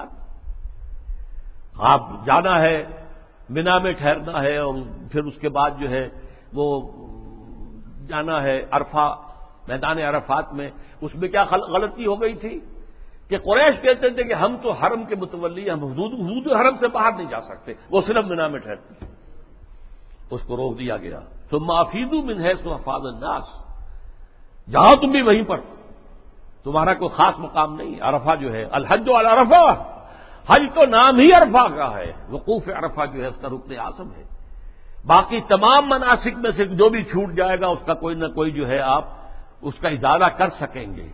آپ جانا ہے، مینا میں ٹھہرنا ہے، اور پھر اس کے بعد جو ہے، وہ جانا ہے عرفہ، میدان عرفات میں۔ اس میں کیا غلطی ہو گئی تھی؟ کہ قریش کہتے تھے کہ ہم تو حرم کے متولی ہم حدود حدود حرم سے باہر نہیں جا سکتے، وہ صرف مینا میں ٹھہرتے اس کو روک دیا گیا۔ تو معافیدو من ہے سو افاد الناس۔ جاؤ تم بھی وہیں پر۔ تمہارا کوئی خاص مقام نہیں۔ عرفہ جو ہے، الحج والا عرفہ۔ حج تو نام ہی عرفہ کا ہے۔ وقوف عرفہ جو ہے، اس کا رکن آسم ہے۔ باقی تمام مناسب میں سے جو بھی چھوٹ جائے گا، اس کا کوئی نہ کوئی جو ہے، آپ اس کا اضافہ کر سکیں گے۔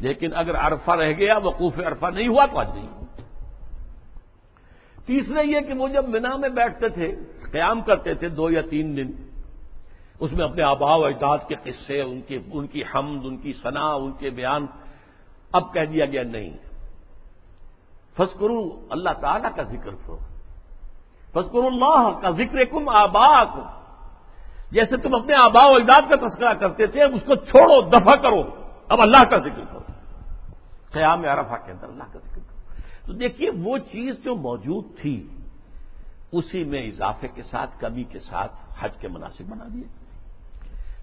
لیکن اگر عرفہ رہ گیا، وقوف عرفہ نہیں ہوا، تو آج نہیں۔ تیسرے یہ کہ وہ جب منا میں بیٹھتے تھے، قیام کرتے تھے دو یا تین دن اس میں اپنے آبا و اجداد کے قصے، ان کی ان کی حمد، ان کی صنا ان کے بیان اب کہہ دیا گیا نہیں۔ فسکرو اللہ تعالی کا ذکر کرو۔ فسکر اللہ کا ذکر کم آبا جیسے تم اپنے آبا و اجداد کا تذکرہ کرتے تھے اس کو چھوڑو، دفع کرو۔ اب اللہ کا ذکر کرو۔ قیام عرفہ کے اندر اللہ کا ذکر کرو۔ تو دیکھیے، وہ چیز جو موجود تھی، اسی میں اضافے کے ساتھ، کمی کے ساتھ حج کے مناسب بنا دیے۔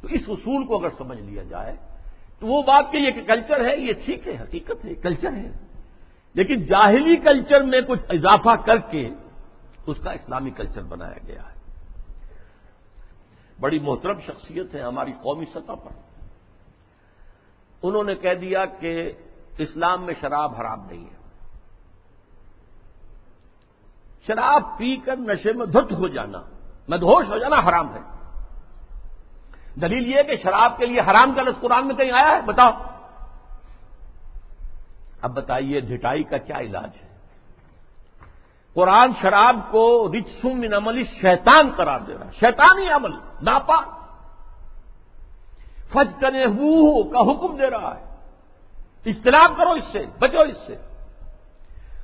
تو اس اصول کو اگر سمجھ لیا جائے، تو وہ بات کہ یہ کلچر ہے، یہ ٹھیک ہے، حقیقت ہے کلچر ہے۔ لیکن جاہلی کلچر میں کچھ اضافہ کر کے اس کا اسلامی کلچر بنایا گیا ہے۔ بڑی محترم شخصیت ہے ہماری قومی سطح پر۔ انہوں نے کہہ دیا کہ اسلام میں شراب حرام نہیں ہے۔ شراب پی کر نشے میں دھت ہو جانا مدہوش ہو جانا حرام ہے۔ دلیل یہ کہ شراب کے لیے حرام کا لفظ قرآن میں کہیں آیا ہے؟ بتاؤ۔ اب بتائیے جھٹائی کا کیا علاج ہے؟ قرآن شراب کو رچسم من عمل شیطان قرار دے رہا شیطانی عمل ناپا فج کرے کا حکم دے رہا ہے۔ اجتناب کرو اس سے، بچو اس سے۔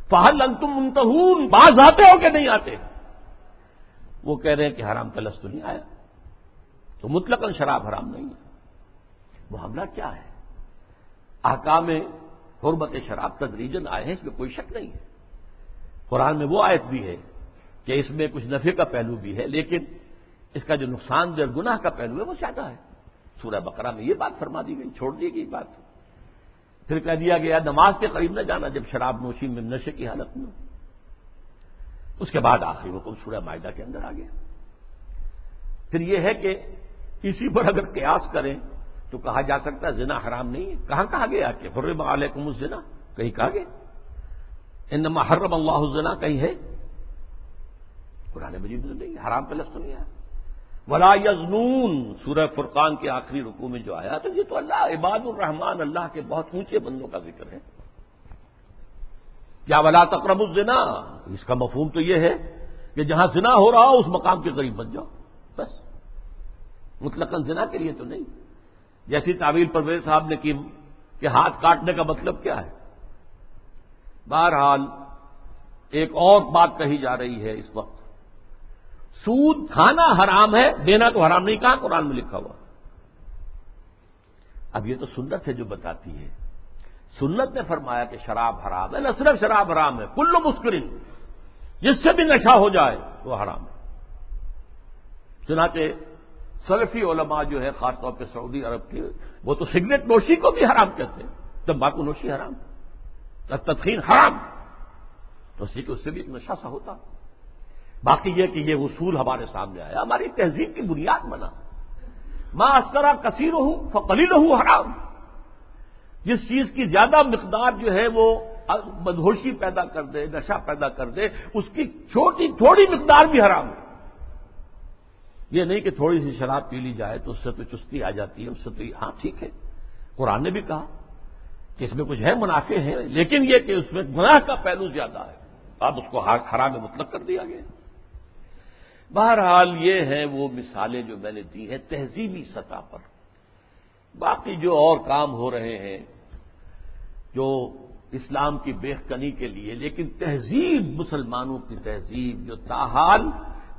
فہل انتم منتہون باز آتے ہو کہ نہیں آتے؟ وہ کہہ رہے ہیں کہ حرام کا لفظ تو نہیں آیا۔ تو مطلق شراب حرام نہیں ہے۔ وہ حملہ کیا ہے؟ آکام حرمت شراب تدریجن آئے ہیں، اس میں کوئی شک نہیں ہے۔ قرآن میں وہ آیت بھی ہے کہ اس میں کچھ نفے کا پہلو بھی ہے، لیکن اس کا جو نقصان دہ گناہ کا پہلو ہے، وہ زیادہ ہے۔ سورہ بقرہ میں یہ بات فرما دی گئی، چھوڑ دی گئی بات۔ پھر کہہ دیا گیا، نماز کے قریب نہ جانا جب شراب نوشی میں نشے کی حالت میں۔ اس کے بعد آخری حکم سورہ معاہدہ کے اندر آ گیا۔ پھر یہ ہے کہ اسی پر اگر قیاس کریں تو کہا جا سکتا ہے زنا حرام نہیں ہے۔ کہاں کہا گیا کہ حرم علیکم الزنا؟ کہیں کہا گیا۔ انما حرم اللہ الزنا، کہیں ہے۔ قرآن مجید میں نہیں حرام پہ لفظ تو نہیں آیا ولا یزنون، سورہ فرقان کے آخری رکو میں جو آیا تو یہ تو اللہ، عباد الرحمان اللہ کے بہت اونچے بندوں کا ذکر ہے۔ کیا ولا تقرب الزنا، اس کا مفہوم تو یہ ہے کہ جہاں زنا ہو رہا ہو، اس مقام کے قریب بن جاؤ۔ بس۔ مطلق زنا کے لیے تو نہیں۔ جیسی تعویل پرویز صاحب نے کی کہ ہاتھ کاٹنے کا مطلب کیا ہے۔ بہرحال ایک اور بات کہی جا رہی ہے اس وقت۔ سود کھانا حرام ہے، دینا تو حرام نہیں کہا قرآن میں لکھا ہوا؟ اب یہ تو سنت ہے جو بتاتی ہے۔ سنت نے فرمایا کہ شراب حرام ہے، نہ صرف شراب حرام ہے، کل مسکرین جس سے بھی نشہ ہو جائے وہ حرام ہے۔ چنانچہ سلفی علماء جو ہے خاص طور پہ سعودی عرب کے، وہ تو سگریٹ نوشی کو بھی حرام کہتے ہیں۔ تمباکو نوشی حرام تدخین حرام، تو اسی کو اس سے بھی ایک نشہ سا ہوتا۔ باقی یہ کہ یہ اصول ہمارے سامنے آیا، ہماری تہذیب کی بنیاد بنا۔ ماں اسکرا کثیر ہوں فقلی ہوں حرام۔ جس چیز کی زیادہ مقدار جو ہے، وہ بدہوشی پیدا کر دے، نشہ پیدا کر دے، اس کی چھوٹی تھوڑی مقدار بھی حرام ہے۔ یہ نہیں کہ تھوڑی سی شراب پی لی جائے تو اس سے تو چستی آ جاتی ہے، اس سے تو ہاں ٹھیک ہے۔ قرآن نے بھی کہا کہ اس میں کچھ ہے، منافع ہے لیکن یہ کہ اس میں گناہ کا پہلو زیادہ ہے۔ اب اس کو حرام مطلق کر دیا گیا۔ بہرحال یہ ہیں وہ مثالیں جو میں نے دی ہیں تہذیبی سطح پر۔ باقی جو اور کام ہو رہے ہیں جو اسلام کی بےخنی کے لیے، لیکن تہذیب مسلمانوں کی تہذیب جو تاحال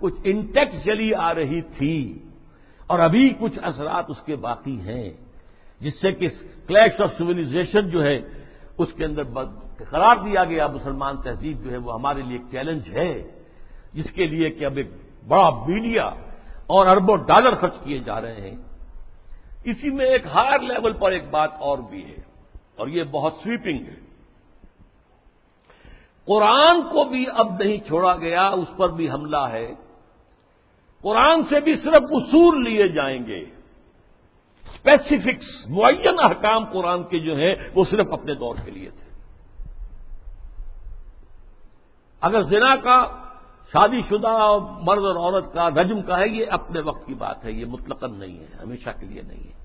کچھ انٹیکٹ چلی آ رہی تھی اور ابھی کچھ اثرات اس کے باقی ہیں، جس سے کہ کلیش آف سولیزیشن جو ہے، اس کے اندر قرار دیا گیا۔ مسلمان تہذیب جو ہے، وہ ہمارے لیے ایک چیلنج ہے، جس کے لیے کہ اب ایک بڑا میڈیا اور اربوں ڈالر خرچ کیے جا رہے ہیں۔ اسی میں ایک ہائر لیول پر ایک بات اور بھی ہے، اور یہ بہت سویپنگ ہے۔ قرآن کو بھی اب نہیں چھوڑا گیا، اس پر بھی حملہ ہے۔ قرآن سے بھی صرف اصول لیے جائیں گے۔ اسپیسیفکس معین احکام قرآن کے جو ہیں، وہ صرف اپنے دور کے لیے تھے۔ اگر زنا کا شادی شدہ مرد اور عورت کا رجم کا ہے، یہ اپنے وقت کی بات ہے، یہ مطلق نہیں ہے، ہمیشہ کے لیے نہیں ہے۔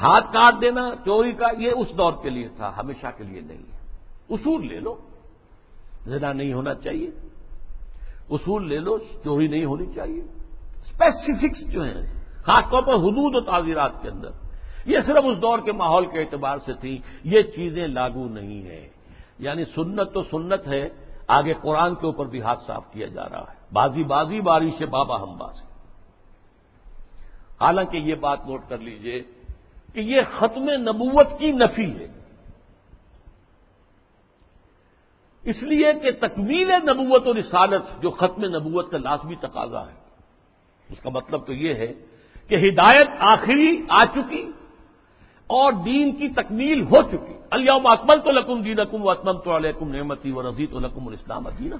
ہاتھ کاٹ دینا، چوری کا، یہ اس دور کے لیے تھا، ہمیشہ کے لیے نہیں ہے۔ اصول لے لو۔ زنا نہیں ہونا چاہیے۔ اصول لے لو چوری نہیں ہونی چاہیے۔ اسپیسیفکس جو ہیں، خاص طور پر حدود و تعزیرات کے اندر۔ یہ صرف اس دور کے ماحول کے اعتبار سے تھی یہ چیزیں لاگو نہیں ہیں۔ یعنی سنت تو سنت ہے، آگے قرآن کے اوپر بھی ہاتھ صاف کیا جا رہا ہے۔ بازی بازی بارش بابا ہم بازی۔ حالانکہ یہ بات نوٹ کر لیجیے کہ یہ ختم نبوت کی نفی ہے۔ اس لیے کہ تکمیل نبوت و رسالت جو ختم نبوت کا لازمی تقاضا ہے۔ اس کا مطلب تو یہ ہے کہ ہدایت آخری آ چکی اور دین کی تکمیل ہو چکی۔ اللہ اکمل تو لکم دین اکم و اطمن تو علیکم نعمتی و رضی تو لکم الاسلام ادین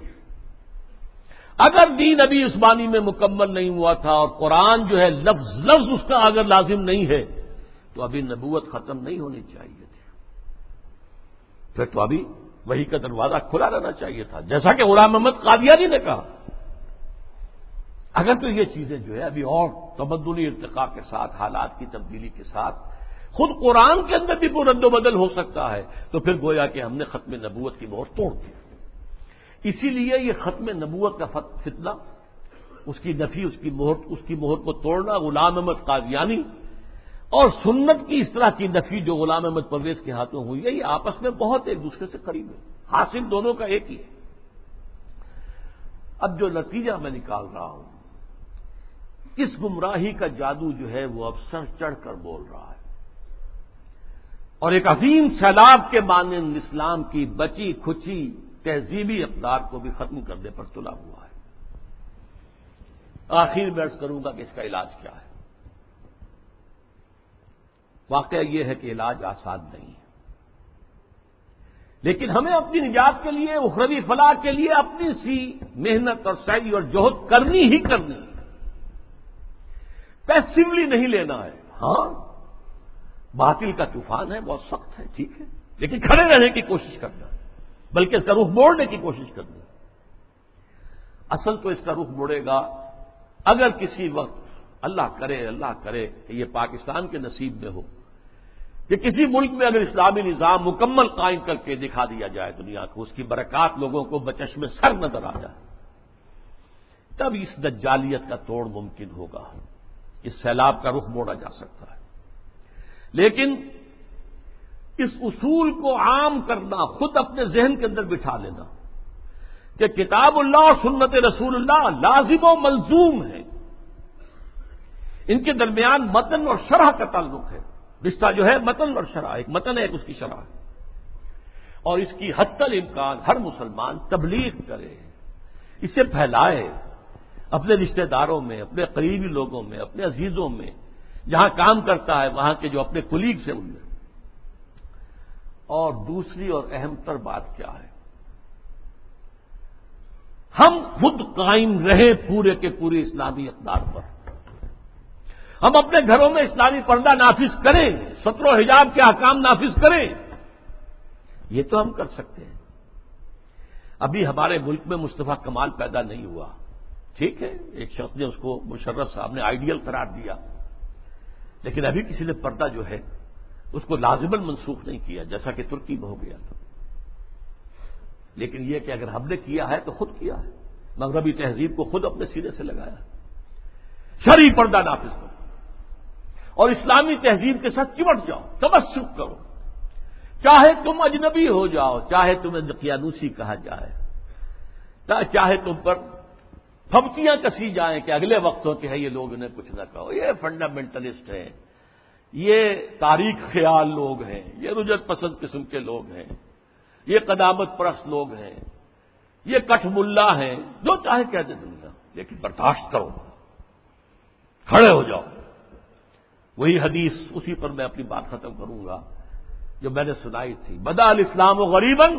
اگر دین ابھی عثمانی میں مکمل نہیں ہوا تھا اور قرآن جو ہے لفظ لفظ اس کا اگر لازم نہیں ہے، تو ابھی نبوت ختم نہیں ہونی چاہیے تھی۔ پھر تو ابھی وہی کا دروازہ کھلا رہنا چاہیے تھا۔ جیسا کہ غلام محمد قادیانی نے کہا، اگر تو یہ چیزیں جو ہے ابھی اور تبدلی، ارتقاء کے ساتھ، حالات کی تبدیلی کے ساتھ خود قرآن کے اندر بھی کوئی رد و بدل ہو سکتا ہے، تو پھر گویا کہ ہم نے ختم نبوت کی مہر توڑ دی۔ اسی لیے یہ ختم نبوت کا فتنہ، اس کی نفی، اس کی مہر اس کی مہر کو توڑنا، غلام احمد قادیانی اور سنت کی اس طرح کی نفی جو غلام احمد پرویز کے ہاتھوں ہوئی ہے، یہ آپس میں بہت ایک دوسرے سے قریب ہے۔ حاصل دونوں کا ایک ہی ہے۔ اب جو نتیجہ میں نکال رہا ہوں، اس گمراہی کا جادو جو ہے وہ اب سر چڑھ کر بول رہا ہے۔ اور ایک عظیم سیلاب کے مانند اسلام کی بچی، کھچی، تہذیبی اقدار کو بھی ختم کرنے پر تلا ہوا ہے۔ آخر میں ارض کروں گا کہ اس کا علاج کیا ہے؟ واقعہ یہ ہے کہ علاج آسان نہیں ہے۔ لیکن ہمیں اپنی نجات کے لیے، اخروی فلاح کے لیے اپنی سی محنت اور صحیح اور جوہد کرنی ہی کرنی ہے۔ پیسولی نہیں لینا ہے۔ ہاں باطل کا طوفان ہے، بہت سخت ہے، ٹھیک ہے۔ لیکن کھڑے رہنے کی کوشش کرنا، بلکہ اس کا رخ موڑنے کی کوشش کرنا اصل تو اس کا رخ موڑے گا۔ اگر کسی وقت اللہ کرے اللہ کرے کہ یہ پاکستان کے نصیب میں ہو۔ کہ کسی ملک میں اگر اسلامی نظام مکمل قائم کر کے دکھا دیا جائے دنیا کو، اس کی برکات لوگوں کو بچش میں سر نظر آ جائے۔ تب اس دجالیت کا توڑ ممکن ہوگا۔ اس سیلاب کا رخ موڑا جا سکتا ہے۔ لیکن اس اصول کو عام کرنا، خود اپنے ذہن کے اندر بٹھا لینا کہ کتاب اللہ اور سنت رسول اللہ لازم و ملزوم ہے۔ ان کے درمیان متن اور شرح کا تعلق ہے۔ رشتہ جو ہے متن اور شرح ایک متن ہے، ایک اس کی شرح اور اس کی حت الامکان ہر مسلمان تبلیغ کرے، اسے پھیلائے، اپنے رشتہ داروں میں، اپنے قریبی لوگوں میں، اپنے عزیزوں میں، جہاں کام کرتا ہے، وہاں کے جو اپنے کلیگ سے ان میں۔ اور دوسری اور اہم تر بات کیا ہے؟ ہم خود قائم رہے پورے کے پورے اسلامی اقدار پر۔ ہم اپنے گھروں میں اسلامی پردہ نافذ کریں ستر و حجاب کے احکام نافذ کریں۔ یہ تو ہم کر سکتے ہیں۔ ابھی ہمارے ملک میں مصطفیٰ کمال پیدا نہیں ہوا۔ ٹھیک ہے، ایک شخص نے اس کو مشرف صاحب نے آئیڈیل قرار دیا۔ لیکن ابھی کسی نے پردہ جو ہے، اس کو لازمن منسوخ نہیں کیا، جیسا کہ ترکی میں ہو گیا تھا۔ لیکن یہ کہ اگر ہم نے کیا ہے تو خود کیا ہے۔ مغربی تہذیب کو خود اپنے سینے سے لگایا۔ شری پردہ نافذ کرو۔ اور اسلامی تہذیب کے ساتھ چمٹ جاؤ تبسک کرو۔ چاہے تم اجنبی ہو جاؤ، چاہے تمہیں دقیانوسی کہا جائے۔ چاہے تم پر پھپتیاں کسی جائیں کہ اگلے وقتوں کے ہے، یہ لوگ انہیں کچھ نہ کہو۔ یہ فنڈامنٹلسٹ ہیں۔ یہ تاریخ خیال لوگ ہیں۔ یہ رجت پسند قسم کے لوگ ہیں۔ یہ قدامت پرست لوگ ہیں۔ یہ کٹھ ملا ہیں۔ جو چاہے کہہ دے دنیا، لیکن برداشت کرو۔ کھڑے ہو جاؤ۔ وہی حدیث اسی پر میں اپنی بات ختم کروں گا جو میں نے سنائی تھی۔ بدا الاسلام و غریبن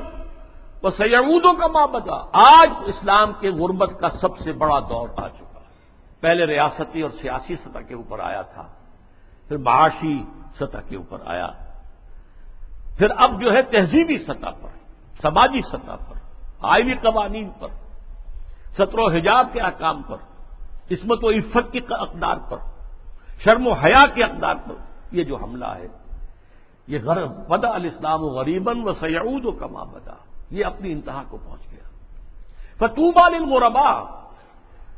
وہ سیدوں کا ماں بتا آج اسلام کے غربت کا سب سے بڑا دور آ چکا۔ پہلے ریاستی اور سیاسی سطح کے اوپر آیا تھا، پھر معاشی سطح کے اوپر آیا۔ پھر اب جو ہے تہذیبی سطح پر، سماجی سطح پر آئلی قوانین پر ستر و حجاب کے احکام پر، عصمت و عفت کی اقدار پر۔ شرم و حیا کے اقدار پر یہ جو حملہ ہے، یہ غرب بدا الاسلام و غریبن و سعود و کما بدا، یہ اپنی انتہا کو پہنچ گیا۔ فتوب المربا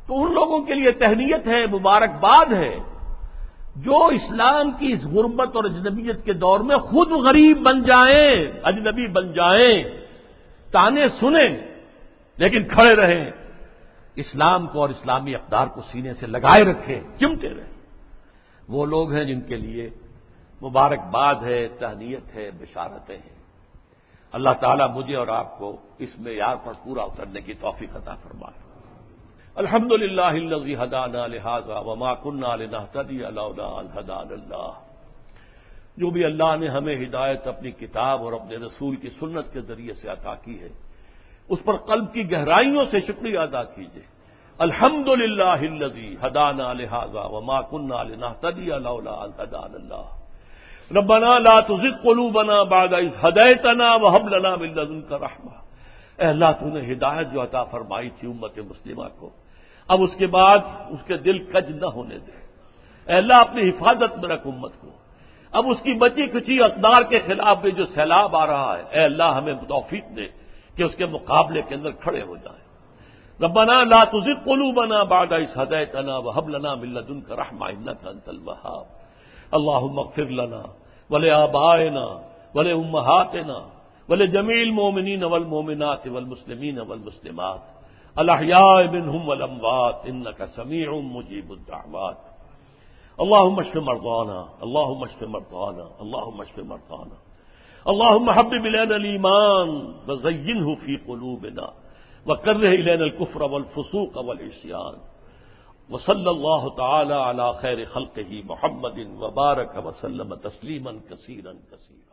تو ان لوگوں کے لیے تہنیت ہے، مبارکباد ہے، جو اسلام کی اس غربت اور اجنبیت کے دور میں خود غریب بن جائیں، اجنبی بن جائیں، تانے سنیں، لیکن کھڑے رہیں، اسلام کو اور اسلامی اقدار کو سینے سے لگائے رکھیں، چمٹے رہیں۔ وہ لوگ ہیں جن کے لیے مبارکباد ہے، تہنیت ہے، بشارتیں ہیں۔ اللہ تعالیٰ مجھے اور آپ کو اس میں یار پر پورا اترنے کی توفیق عطا فرمائے۔ الحمد للہ ہدانا لہٰذا وما کن اللہ۔ جو بھی اللہ نے ہمیں ہدایت اپنی کتاب اور اپنے رسول کی سنت کے ذریعے سے عطا کی ہے، اس پر قلب کی گہرائیوں سے شکریہ ادا کیجیے الحمد للہ ہدانا لہٰذا وما کن تدی الحدان اللہ. ربنا لا تزغ قلوبنا بعد اذ هديتنا وهب لنا من لدنك رحمه اے اللہ تو نے ہدایت جو عطا فرمائی تھی امت مسلمہ کو، اب اس کے بعد اس کے دل کج نہ ہونے دے۔ اے اللہ اپنی حفاظت میں رکھ امت کو۔ اب اس کی بچی کچی اقدار کے خلاف بھی جو سیلاب آ رہا ہے، اے اللہ ہمیں توفیق دے کہ اس کے مقابلے کے اندر کھڑے ہو جائیں ربنا لا تزغ قلوبنا بعد اذ هديتنا وهب لنا من لدنك رحمه انك انت الوهاب. اللهم اغفر لنا ولآبائنا ولأمهاتنا ولجميع المؤمنين والمؤمنات والمسلمين والمسلمات. الأحياء منهم والأموات إنك سميع مجيب الدعوات. اللهم اشف مرضانا، اللهم اشف مرضانا، اللهم اشف مرضانا. اللهم حبب إلينا الإيمان وزينه في قلوبنا. وكره إلينا الكفر والفسوق والعصيان وصلی اللہ تعالی علی خیر خلقه محمد وبارک وسلم تسلیما کثیرا کثیرا